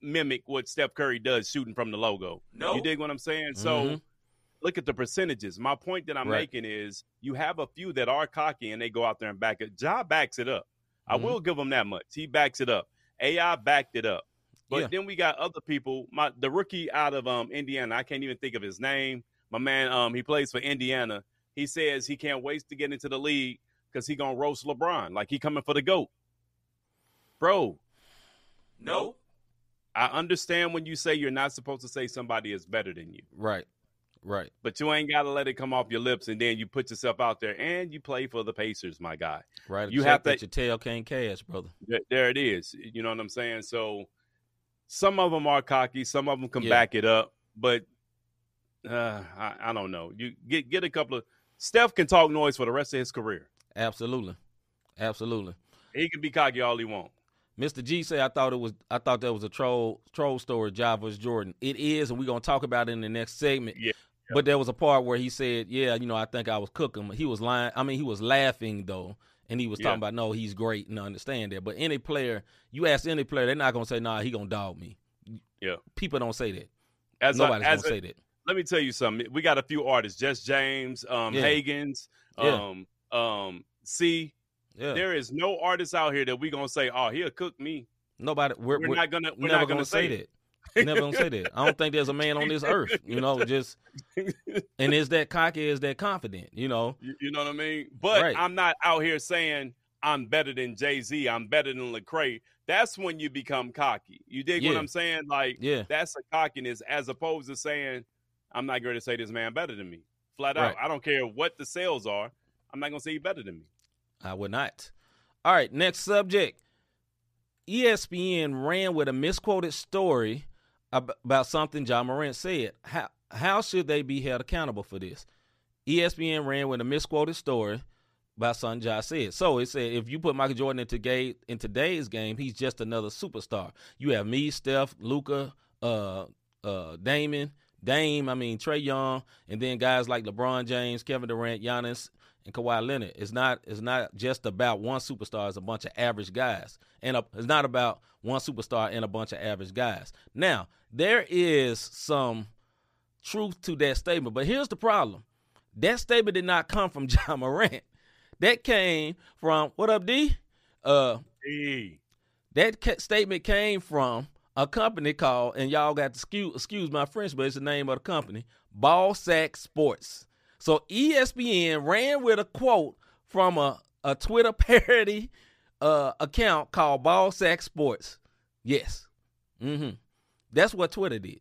mimic what Steph Curry does shooting from the logo? No. You dig what I'm saying? So Mhm. Look at the percentages. My point that I'm Right. making is you have a few that are cocky and they go out there and back it. Ja backs it up. I Mhm. will give him that much. He backs it up. AI backed it up. But Yeah. then we got other people. My the rookie out of um Indiana, I can't even think of his name. My man, um, he plays for Indiana. He says he can't wait to get into the league because he gonna roast LeBron. Like he coming for the GOAT. Bro, No. I understand when you say you're not supposed to say somebody is better than you. Right. Right. But you ain't got to let it come off your lips, and then you put yourself out there, and you play for the Pacers, my guy. Right. You have to- your tail can't cash, brother. Th- There it is. You know what I'm saying? So some of them are cocky, some of them can Yeah. back it up, but uh, I, I don't know. You get get a couple of Steph can talk noise for the rest of his career. Absolutely. Absolutely. He can be cocky all he want. Mr. G said I thought it was I thought that was a troll troll story, Java's Jordan. It is, and we're gonna talk about it in the next segment. Yeah, But there was a part where he said, Yeah, you know, I think I was cooking. He was lying. I mean, he was laughing though. And he was Yeah. talking about no, he's great and I understand that. But any player, you ask any player, they're not gonna say, nah, he gonna dog me. Yeah. People don't say that. As a- Nobody's as gonna a- say that. let me tell you something. We got a few artists, Jess James, um, Yeah. Hagens, Yeah. um, um, C. Yeah. There is no artist out here that we gonna say, "Oh, he'll cook me." Nobody we're, We're, we're not gonna. We're not gonna, say that. Never gonna say that. I don't think there's a man on this earth, you know, just and is that cocky, is that confident, you know. You, you know what I mean? But Right. I'm not out here saying I'm better than Jay Z, I'm better than Lecrae, that's when you become cocky. You dig what I'm saying? Like Yeah. that's a cockiness as opposed to saying, I'm not going to say this man better than me. Flat out. I don't care what the sales are. I'm not going to say he better than me. I would not. All right, next subject. ESPN ran with a misquoted story about something Ja Morant said. How how should they be held accountable for this? ESPN ran with a misquoted story something Ja said. So it said if you put Michael Jordan into ga- in today's game, he's just another superstar. You have me, Steph, Luka, uh, uh, Damon, Dame. I mean Trae Young, and then guys like LeBron James, Kevin Durant, Giannis, and Kawhi Leonard. It's not it's not just about one superstar. It's a bunch of average guys, and a, it's not about one superstar and a bunch of average guys. Now there is some truth to that statement, but here's the problem: that statement did not come from Ja Morant. That came from what up, D? Uh, Hey. that ca- statement came from a company called, and y'all got to excuse, excuse my French, but it's the name of the company, Ball Sack Sports. So ESPN ran with a quote from a, a Twitter parody uh, account called Ball Sack Sports. Yes. hmm That's what Twitter did.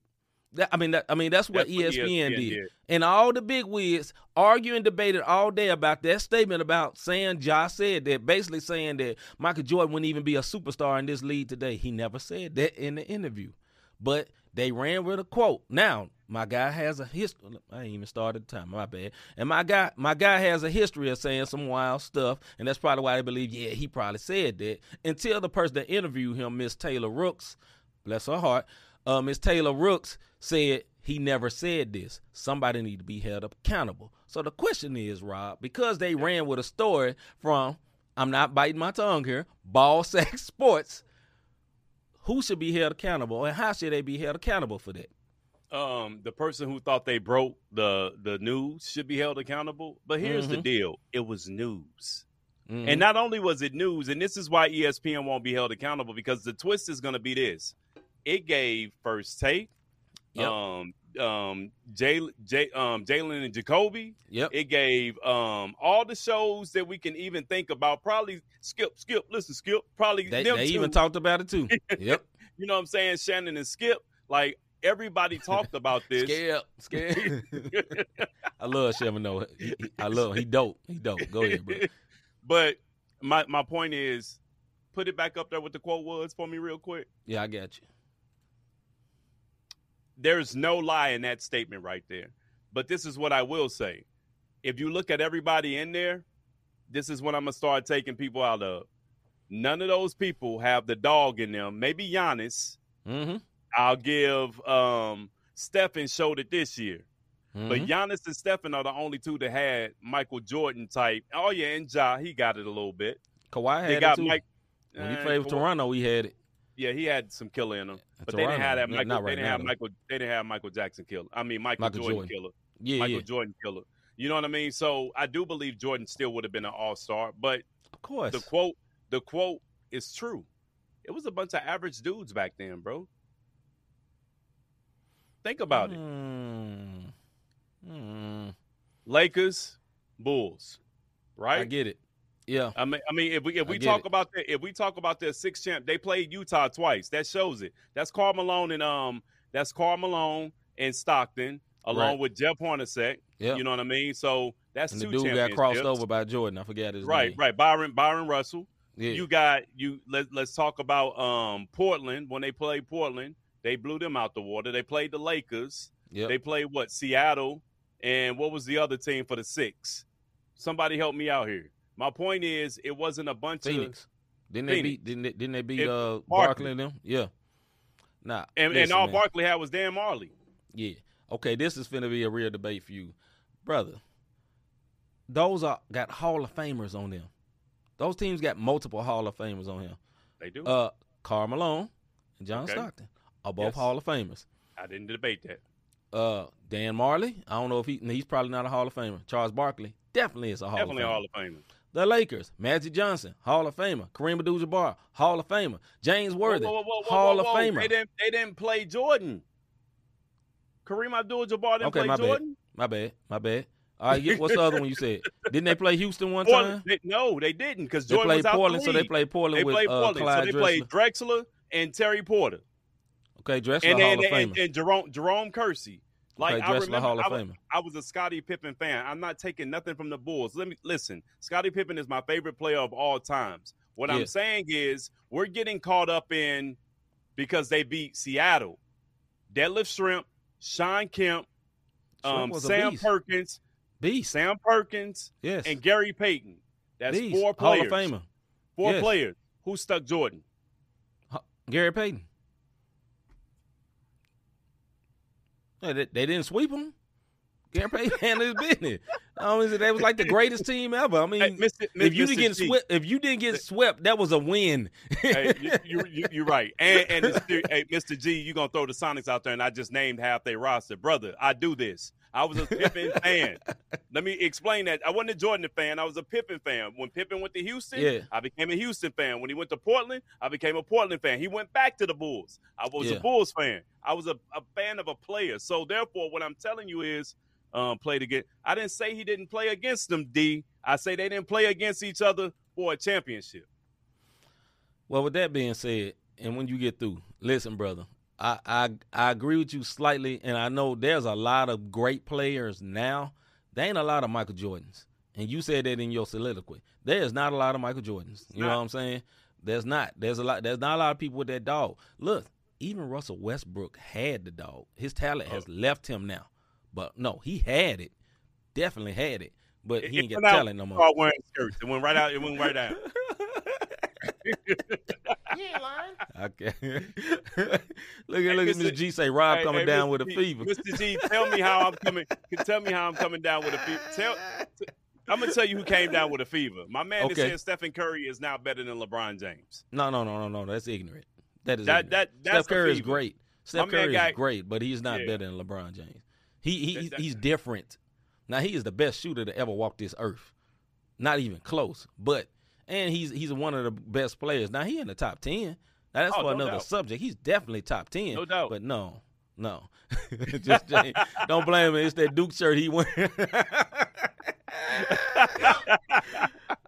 That, I mean, that, I mean that's what, That's what ESPN, ESPN did. did. And all the big wigs argue and debated all day about that statement about saying Josh said that, basically saying that Michael Jordan wouldn't even be a superstar in this league today. He never said that in the interview, but they ran with a quote. Now my guy has a history. I ain't even started the time. My bad. And my guy, my guy has a history of saying some wild stuff, and that's probably why they believe. Yeah, he probably said that until the person that interviewed him, Miss Taylor Rooks, bless her heart, uh, Miss Taylor Rooks said he never said this. Somebody need to be held accountable. So the question is, Rob, because they ran with a story from, I'm not biting my tongue here, Ball Sack Sports, who should be held accountable and how should they be held accountable for that? um, the person who thought they broke the the news should be held accountable. But here's the Mhm. deal: it was news, Mhm. and not only was it news, and this is why ESPN won't be held accountable because the twist is going to be this: it gave First Take, Yep. um, um, Jay, Jay, um, Jalen and Jacoby. yep. It gave um all the shows that we can even think about. Probably Skip, Skip. Listen, Skip. Probably They, them they even talked about it too. yep. You know what I'm saying? Shannon and Skip. Like everybody talked about this. Scared. Scared. I love Chevy No. He- he- I love he dope. He dope. Go ahead, bro. but my my point is, put it back up there what the quote was for me real quick. Yeah, I got you. There's no lie in that statement right there. But this is what I will say. If you look at everybody in there, this is what I'm gonna start taking people out of. None of those people have the dog in them. Maybe Giannis. Mm-hmm. I'll give um Stephen showed it this year. Mm-hmm. But Giannis and Stephen are the only two that had Michael Jordan type. Oh yeah, and Ja, he got it a little bit. Kawhi They had got it too. Mike. when he uh, played with Toronto, he had it. Yeah, he had some killer in him. At But they didn't have that. Michael. Not they right didn't now, have though. Michael. They didn't have Michael Jackson killer. I mean Michael, Michael Jordan, Jordan. killer. Yeah, Michael yeah. Jordan killer. You know what I mean? So I do believe Jordan still would have been an All Star. But Of course. the quote, the quote is true. It was a bunch of average dudes back then, bro. Think about it. Mm. Mm. Lakers, Bulls, right? I get it. Yeah. I mean, I mean, if we if we talk it. about that, if we talk about their six champ, they played Utah twice. That shows it. That's Karl Malone and um, that's Karl Malone and Stockton, along Right. with Jeff Hornacek. Yeah. You know what I mean? So that's and the dude got crossed over by Jordan. I forget his Right, name. right. Byron Bryon Russell. Yeah. You got you. Let Let's talk about um Portland. When they played Portland, they blew them out the water. They played the Lakers. yep. They played what Seattle, and what was the other team for the six? Somebody help me out here. My point is, it wasn't a bunch of Phoenix. Didn't they beat? Didn't they, didn't they beat It- uh, Barkley. And them? Yeah. Nah. and, and all man. Barkley had was Dan Majerle. Yeah. Okay, this is finna be a real debate for you, brother. Those are got Hall of Famers on them. Those teams got multiple Hall of Famers on him. They do. Uh, Karl Malone and John Okay. Stockton are both Yes. Hall of Famers. I didn't debate that. Uh, Dan Majerle, I don't know if he he's probably not a Hall of Famer. Charles Barkley definitely is a Hall Definitely of Famer. Hall of Famer. The Lakers, Magic Johnson, Hall of Famer. Kareem Abdul-Jabbar, Hall of Famer. James Worthy, Whoa, whoa, whoa, Hall of. Famer. They didn't. They didn't play Jordan. Kareem Abdul-Jabbar didn't Okay, play my bad. My bad, my bad. All right, what's the other one you said? Didn't they play Houston one Portland, time? they- no, they didn't because They Jordan played was out Portland, the so they played Portland They with played uh, Portland, Clyde so they Drexler. played Drexler and Terry Porter, Okay, Drexler and Hall then of and, Famer. and Jerome Jerome Kersey. Like I remember, Hall of I was, I was a Scottie Pippen fan. I'm not taking nothing from the Bulls. Let me listen. Scottie Pippen is my favorite player of all times. What Yeah. I'm saying is we're getting caught up in because they beat Seattle. Detlef Schrempf, Shawn Kemp, um, Sam beast. Perkins, Beast. Sam Perkins, Yes. and Gary Payton. That's Beast. four Hall players. of Famer. Four Yes. players. Who stuck Jordan? Gary Payton. They, they didn't sweep him. Gary Payton handled his business. I mean, they was like the greatest team ever. I mean, Hey, Mr. if you didn't get swept, if you didn't get swept, that was a win. hey, you, you, you, you're right. And, and hey, Mr. G, you gonna throw the Sonics out there, and I just named half their roster, brother. I do this. I was a Pippen fan. Let me explain that. I wasn't a Jordan fan. I was a Pippen fan. When Pippen went to Houston, Yeah. I became a Houston fan. When he went to Portland, I became a Portland fan. He went back to the Bulls. I was Yeah. a Bulls fan. I was a, a fan of a player. So therefore, what I'm telling you is, um, played against. I didn't say he didn't play against them. D. I say they didn't play against each other for a championship. Well, with that being said, and when you get through, listen, brother, I, I I agree with you slightly, and I know there's a lot of great players now. There ain't a lot of Michael Jordans, and you said that in your soliloquy. There's not a lot of Michael Jordans. You know what I'm saying? There's not. There's a lot. There's not a lot of people with that dog. Look, even Russell Westbrook had the dog. His talent oh. has Oh. left him now, but no, he had it. Definitely had it, but he It ain't got talent no more. Wearing skirts. It went right out. It went right out. You ain't lying. Okay. look at look at Mr. G say Rob Hey, coming hey, down Mr. with a fever. Mr. G, tell me how I'm coming. Tell me how I'm coming down with a fever. Tell, I'm gonna tell you who came down with a fever. My man that Okay. said Stephen Curry is now better than LeBron James. No, no, no, no, no. That's ignorant. That is That ignorant. that that's Steph Curry is great. Steph My Curry got- is great, but he's not Yeah. better than LeBron James. He, he That- he's, that- he's different. Now he is the best shooter to ever walk this earth. Not even close. But and he's he's one of the best players. Now he in the top ten. Now that's Oh, for no another doubt. subject. He's definitely top ten. No doubt. But no, no. Just don't blame him. It's that Duke shirt he wearing.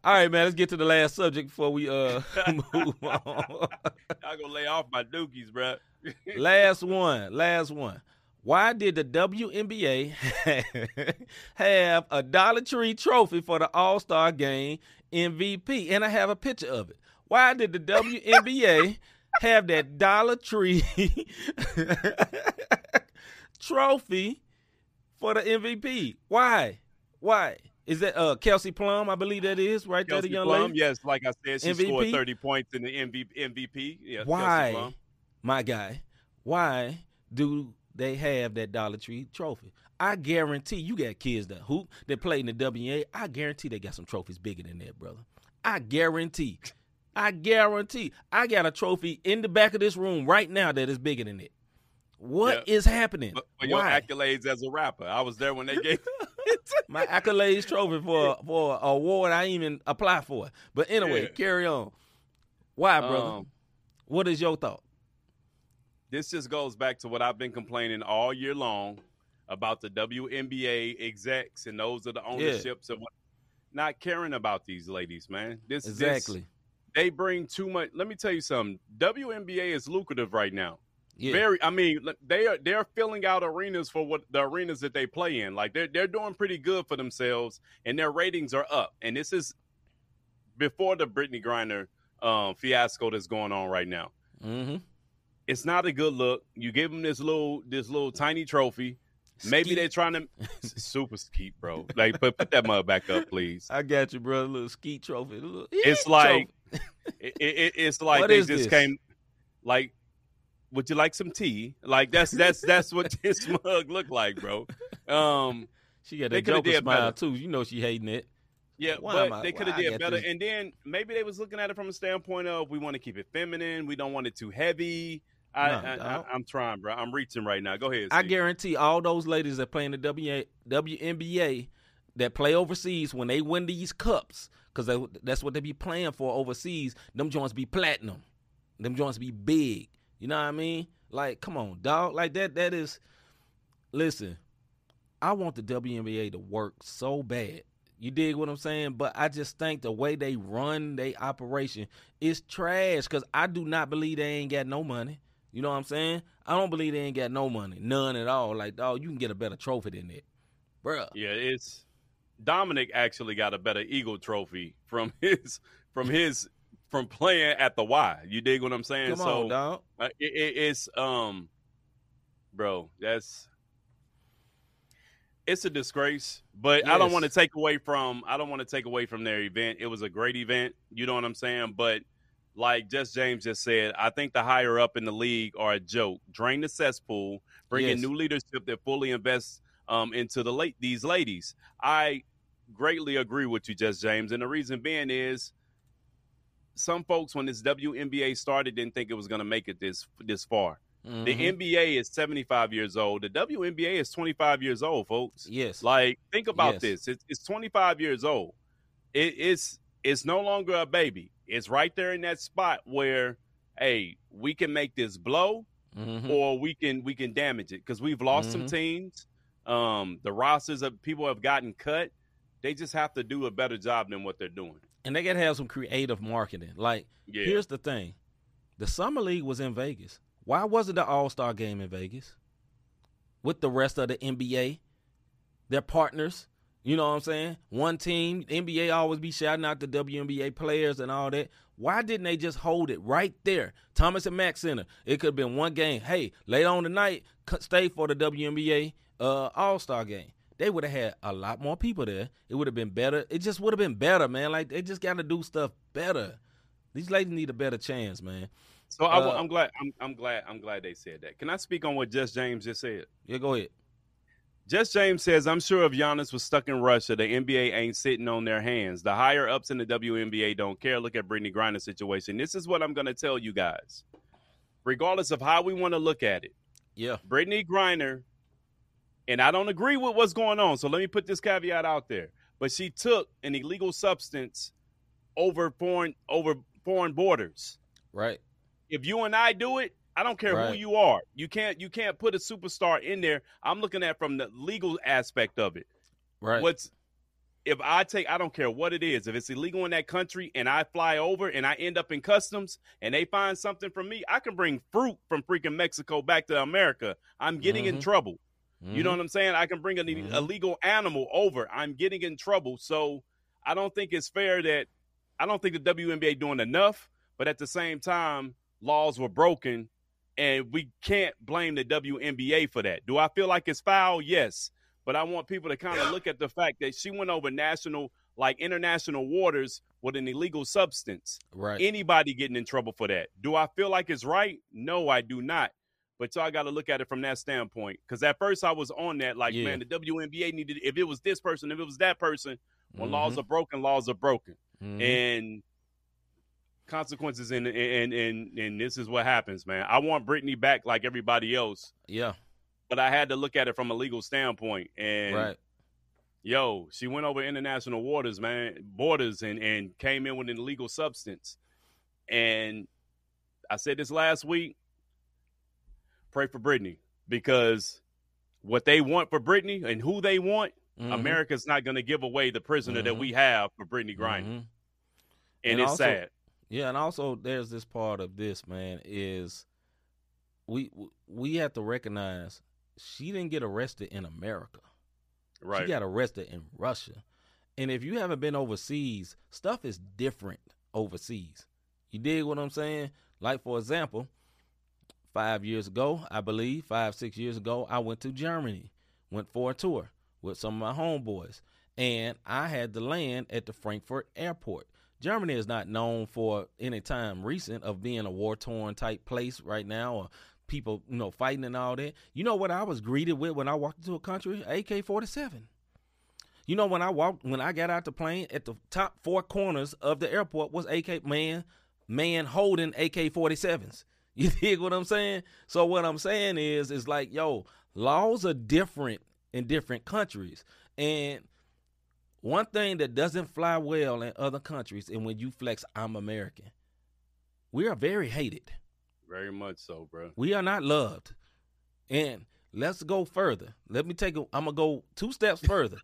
All right, man. Let's get to the last subject before we uh move on. I gonna lay off my dookies, bro. last one. Last one. Why did the WNBA have a Dollar Tree trophy for the All Star Game MVP? And I have a picture of it. Why did the WNBA have that Dollar Tree trophy for the MVP? Why? Why? Is that uh Kelsey Plum? I believe that is right there, the young Plum, lady. yes, like I said, she scored 30 points in the MVP. MVP. Yeah, Kelsey Why, Plum. my guy? Why do they have that Dollar Tree trophy? I guarantee you got kids that hoop that play in the WNBA. I guarantee they got some trophies bigger than that, brother. I guarantee. I guarantee. I got a trophy in the back of this room right now that is bigger than it. What is happening? But for your accolades as a rapper, I was there when they gave. My accolades trophy for for a award I even apply for. But anyway, Yeah. carry on. Why, brother? Um, what is your thought? this just goes back to what I've been complaining all year long about the WNBA execs and those are the ownerships of what, not caring about these ladies, man. This this- Exactly. they bring too much. Let me tell you something. WNBA is lucrative right now. Yeah. Very. I mean, they are they're filling out arenas for what the arenas that they play in. Like they're they're doing pretty good for themselves, and their ratings are up. And this is before the Brittney Griner um, fiasco that's going on right now. mm-hmm. It's not a good look. You give them this little this little tiny trophy. Maybe Skeet. they're trying to super skeet, bro. Like put put that mug back up, please. I got you, bro. A little ski trophy. A little- It's like trophy. it, it, it's like What they just this? came like would you like some tea like that's that's that's what this mug looked like bro um she got that coulda Joker smile better. too. You know she hating it. yeah Why but I- they could have did better this- and then maybe they was looking at it from a standpoint of we want to keep it feminine we don't want it too heavy I, No, I, am trying bro i'm reaching right now go ahead I guarantee all those ladies that play in the WA, WNBA that play overseas when they win these cups, because that's what they be playing for overseas. Them joints be platinum. Them joints be big. You know what I mean? Like, come on, dog. Like that. That is. Listen, I want the WNBA to work so bad. You dig what I'm saying? But I just think the way they run their operation is trash because I do not believe they ain't got no money. You know what I'm saying? I don't believe they ain't got no money, none at all. Like, dog, you can get a better trophy than that, bruh. Yeah, it's Dominic actually got a better Eagle trophy from his from his from playing at the Y. You dig what I'm saying? Come so on, dog. uh, it, it, it's um, bro, that's it's a disgrace. But I don't want to take away from I don't want to take away from their event. It was a great event. You know what I'm saying? But like just James just said, I think the higher up in the league are a joke. Drain the cesspool, bring in new leadership that fully invests um, into the late these ladies. I greatly agree with you, just James, and the reason being is some folks when this WNBA started didn't think it was going to make it this this far. The Mhm. NBA is 75 years old. The WNBA is 25 years old, folks. yes, Like, think about Yes. this. It's, it's 25 years old. It, it's it's no longer a baby. It's right there in that spot where, hey, we can make this blow, Mhm. or we can we can damage it because we've lost some Mhm. teams. Um, the rosters of people have gotten cut. They just have to do a better job than what they're doing. and they gotta have some creative marketing. Like, Yeah, here's the thing: the summer league was in Vegas. Why wasn't the All Star game in Vegas with the rest of the NBA? Their partners. You know what I'm saying? One team, NBA always be shouting out the WNBA players and all that. Why didn't they just hold it right there? Thomas and Mack Center. It could have been one game. Hey, later on tonight, stay for the WNBA uh, All Star game. They would have had a lot more people there. It would have been better. It just would have been better, man. Like they just got to do stuff better. These ladies need a better chance, man. So I, Uh, am glad. I'm, I'm glad. I'm glad they said that. Can I speak on what Just James just said? Yeah, go ahead. Just James says, I'm sure if Giannis was stuck in Russia, the NBA ain't sitting on their hands. The higher ups in the WNBA don't care. Look at Brittney Griner's situation. This is what I'm going to tell you guys. Regardless of how we want to look at it, Yeah. Brittney Griner, and I don't agree with what's going on. So let me put this caveat out there. But she took an illegal substance over foreign over foreign borders. Right. If you and I do it, I don't care who you are. You can't you can't put a superstar in there. I'm looking at from the legal aspect of it. Right. What's if I take I don't care what it is. If it's illegal in that country and I fly over and I end up in customs and they find something from me, I can bring fruit from freaking Mexico back to America. I'm getting in Mhm. trouble. You know Mhm. what I'm saying? I can bring an Mhm. illegal animal over. I'm getting in trouble. So I don't think it's fair that I don't think the WNBA doing enough, but at the same time, laws were broken and we can't blame the WNBA for that. Do I feel like it's foul? Yes. But I want people to kind of look at the fact that she went over national, like international waters with an illegal substance. right. Anybody getting in trouble for that. Do I feel like it's right? No, I do not. But y'all got to look at it from that standpoint. Because at first I was on that, like, Yeah. man, the WNBA needed, if it was this person, if it was that person, when laws Mhm. are broken, laws are broken. Mhm. And consequences, and, and, and, and this is what happens, man. I want Brittney back like everybody else, yeah. but I had to look at it from a legal standpoint. And Right. yo, she went over international waters, man, borders, and and came in with an illegal substance. And I said this last week. Pray for Brittney because what they want for Brittney and who they want, Mhm. America's not going to give away the prisoner that Mhm. we have for Brittney Griner, Mhm. and, And it's also- sad. Yeah, and also there's this part of this man is we we have to recognize she didn't get arrested in America. Right? She got arrested in Russia. And if you haven't been overseas, stuff is different overseas. You dig what I'm saying? Like for example, five years ago, I believe, five, six years ago, I went to Germany, went for a tour with some of my homeboys. And I had to land at the Frankfurt airport. Germany is not known for any time recent of being a war torn type place right now or people, you know, fighting and all that. You know what I was greeted with when I walked into a country? AK forty seven. You know when I walked when I got out the plane at the top four corners of the airport was AK man man holding AK forty sevens. You dig what I'm saying? So what I'm saying is is like, yo, laws are different in different countries. And one thing that doesn't fly well in other countries and when you flex I'm American, we are very hated. Very much so, bro. We are not loved. And let's go further. Let me take. A, I'm gonna go two steps further.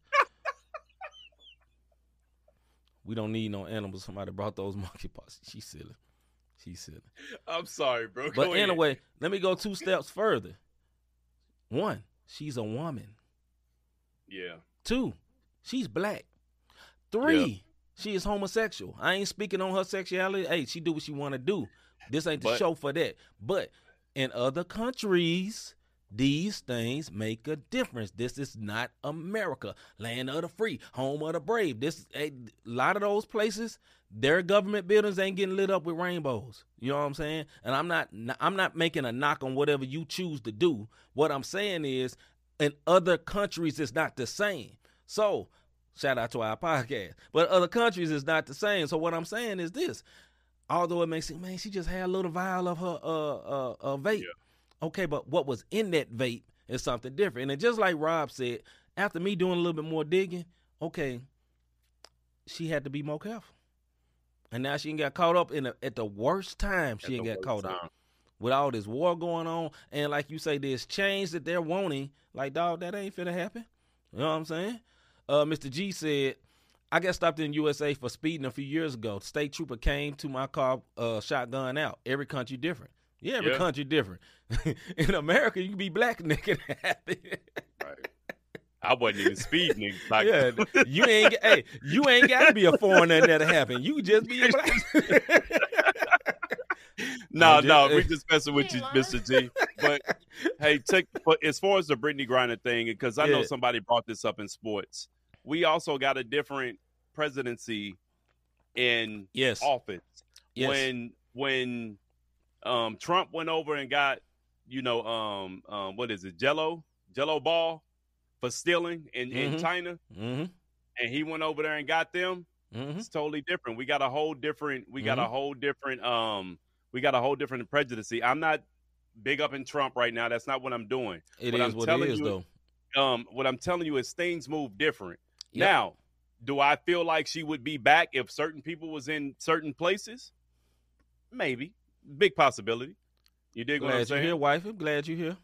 we don't need no animals. Somebody brought those monkey monkeypox. She's silly. She's silly. I'm sorry, bro. But Go ahead. anyway, let me go two steps further. One, she's a woman. yeah, Two, she's black. Three, she is homosexual. I ain't speaking on her sexuality. Hey, she do what she want to do. This ain't the But- show for that. But in other countries, these things make a difference. This is not America, land of the free, home of the brave. This a lot of those places, their government buildings ain't getting lit up with rainbows. You know what I'm saying? And I'm not I'm not making a knock on whatever you choose to do. What I'm saying is in other countries it's not the same. So, shout out to our podcast. But other countries is not the same. So what I'm saying is this. Although it makes it, man, she just had a little vial of her uh uh, uh vape. Okay, but what was in that vape is something different. And just like Rob said, after me doing a little bit more digging, okay, she had to be more careful. And now she ain't got caught up in a, at the worst time. She ain't got caught up with all this war going on, and like you say, this change that they're wanting, like dog, that ain't finna happen. You know what I'm saying? Uh, Mr. G said, I got stopped in USA for speeding a few years ago. State trooper came to my car, uh, shotgun out. Every country different. Yeah, every Yeah. country different. in America, you can be black can happen. Right. I wasn't even speeding. Like, yeah, you ain't. Hey, you ain't got to be a foreigner that'll happen. You just be a black. no, no, we just messing with you, Mr. G. But hey, take but as far as the Brittney Grinder thing, because I know somebody brought this up in sports, we also got a different presidency in yes. office. yes. When when um Trump went over and got, you know, um um what is it, Gelo, Gelo ball for stealing in, in Mhm. China, mm-hmm. and he went over there and got them. Mm-hmm. It's totally different. We got a whole different. We got a Mhm. whole different. Um, we got a whole different prejudice. I'm not big up in Trump right now. That's not what I'm doing. It What is I'm what it telling is, you- though. Um, what I'm telling you is things move different. Yep. Now, do I feel like she would be back if certain people was in certain places? Maybe, big possibility. You dig what I'm Glad you're here, wife. I'm glad you're here.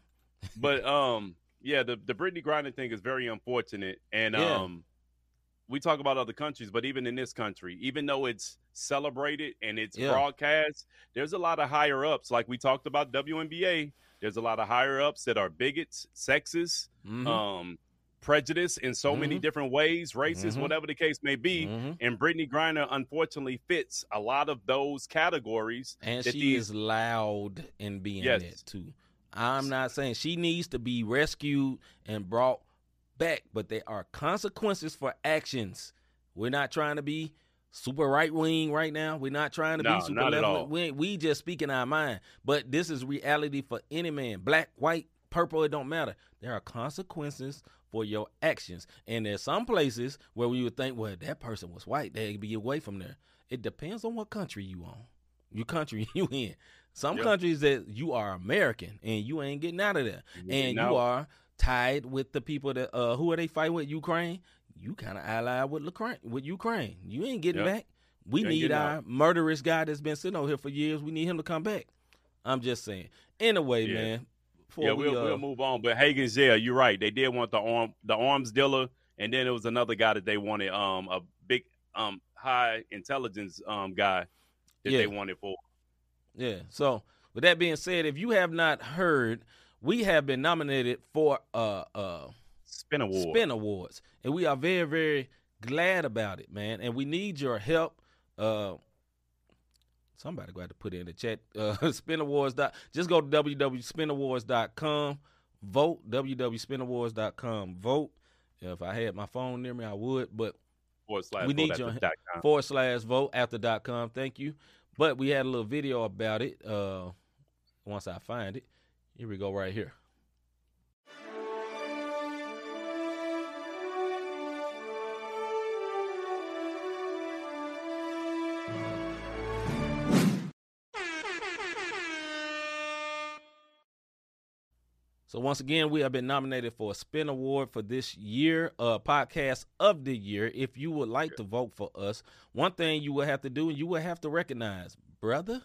but um yeah the the Brittney Griner thing is very unfortunate and Yeah. um we talk about other countries but even in this country even though it's celebrated and it's Yeah. broadcast there's a lot of higher ups like we talked about WNBA there's a lot of higher ups that are bigots sexist Mhm. um prejudice in so many Mhm. different ways racist Mhm. whatever the case may be Mhm. and Brittney Griner unfortunately fits a lot of those categories And she these- is loud in being Yes. that too. I'm not saying she needs to be rescued and brought back, but there are consequences for actions. We're not trying to be super right wing right now. We're not trying to No, be super left. all. We, we just speaking our mind. But this is reality for any man. Black, white, purple, it don't matter. There are consequences for your actions. And there's some places where you would think, well, that person was white. They'd be away from there. It depends on what country you on. Your country you in. Some Yeah. countries that you are American and you ain't getting out of there. And Now- you are tied with the people that uh who are they fighting with? Ukraine? You kind of allied with Ukraine with Ukraine. You ain't getting Yep. back. We You need our murderous guy that's been sitting over here for years. We need him to come back. I'm just saying. Anyway, Yeah. man. Yeah, we, we'll, uh, we'll move on. But Hagen's, yeah, you're right. They did want the arm, the arms dealer, and then it was another guy that they wanted, um, a big, um, high intelligence, um, guy that Yeah. they wanted for. Yeah. So with that being said, if you have not heard, we have been nominated for uh uh Spin award. Spin Awards, and we are very very glad about it, man. And we need your help. Uh, somebody got to put it in the chat. Uh, Spin Awards. Dot, just go to www.spinawards.com. Vote www.spinawards.com. Vote. If I had my phone near me, I would, but slash we need your- forward slash vote after dot com. Thank you. But we had a little video about it. Uh, once I find it, here we go right here. So once again, we have been nominated for a Spin Award for this year, uh, podcast of the year. If you would like to vote for us, one thing you will have to do, and you will have to recognize, brother,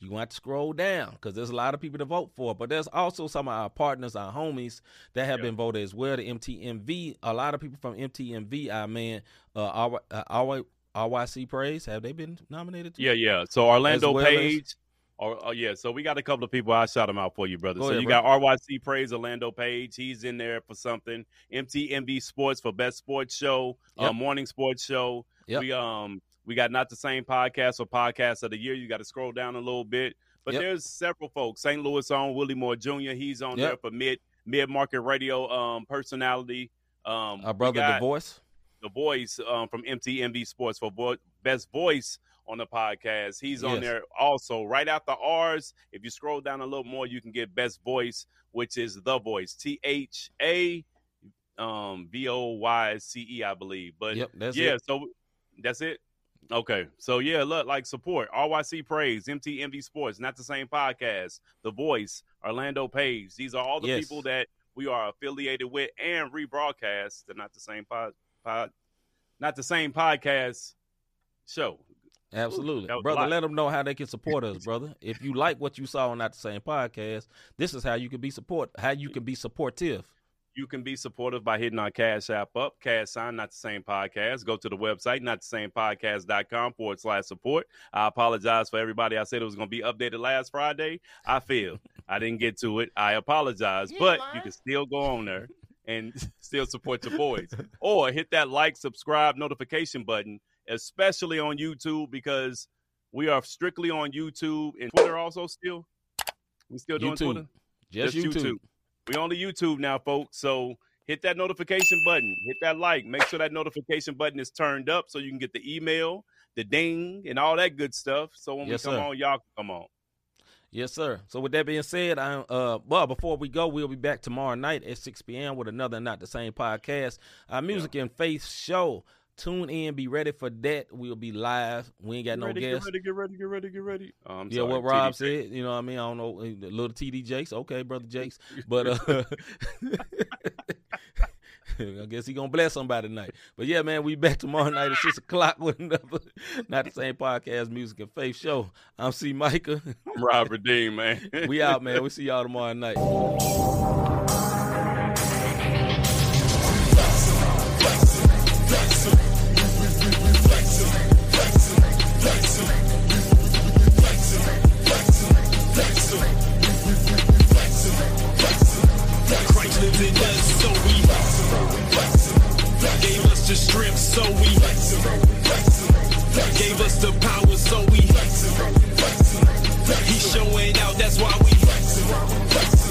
you want to scroll down because there's a lot of people to vote for. But there's also some of our partners, our homies that have been voted as well. The MTMV, a lot of people from MTMV, our man, uh, R- uh, R- RYC Praise, have they been nominated? Too? Yeah, yeah. So Orlando well Page. Or, oh yeah, so we got a couple of people. I shout them out for you, brother. Go so ahead, you bro. got RYC Praise Orlando Page. He's in there for something. MTMV Sports for best sports show, Yep. uh, morning sports show. Yep. We um we got not the same podcast or podcast of the year. You got to scroll down a little bit, but Yep. there's several folks. St. Louis on Willie Moore Jr. He's on there for mid mid market radio um personality. Um, Our brother, The Voice. the voice um, from MTMV Sports for vo- best voice on the podcast. He's on there also. Right after ours, if you scroll down a little more, you can get best voice, which is the voice. T H A um V O Y C E, I believe. But Yep, yeah, it. so that's it. Okay, so yeah, look, like support RYC Praise, MTMV Sports, not the same podcast. The Voice, Orlando Page. These are all the Yes. people that we are affiliated with and rebroadcast. They're not the same pod, pod not the same podcast show. Absolutely. that was a brother, let them know how they can support us, brother. If you like what you saw on Not the Same Podcast, this is how you can be support how you can be supportive. You can be supportive by hitting our Cash App up, Cash Sign, not the same podcast. Go to the website, not the same podcast.com forward slash support. I apologize for everybody. I said it was going to be updated last Friday. I feel I didn't get to it. I apologize, but you can still go on there and still support your boys or hit that like, subscribe, notification button, especially on YouTube because we are strictly on YouTube and Twitter also still. We still doing YouTube. Twitter? Just, Just YouTube. YouTube. We on the YouTube now, folks. So hit that notification button, hit that like, make sure that notification button is turned up so you can get the email, the ding, and all that good stuff. So when Yes, we come sir. on, y'all come on. Yes, sir. So with that being said, I uh well before we go, we'll be back tomorrow night at 6 p.m. with another Not the Same podcast. Our music and faith show. Tune in, be ready for that. We'll be live. We ain't got Get no ready, guests. Get ready, get ready, get ready, get ready. Oh, Yeah, sorry, what Rob TD. said, you know what I mean? I don't know, uh, little TD Jakes. Okay, brother Jakes. But uh I guess he gonna bless somebody tonight. But yeah, man, we back tomorrow night at six o'clock with another not the same podcast, music and faith show. I'm C Micah. I'm Robert Dean, man. we out, man. We see y'all tomorrow night. drip, so we gave us the power, so we he's showing out, that's why we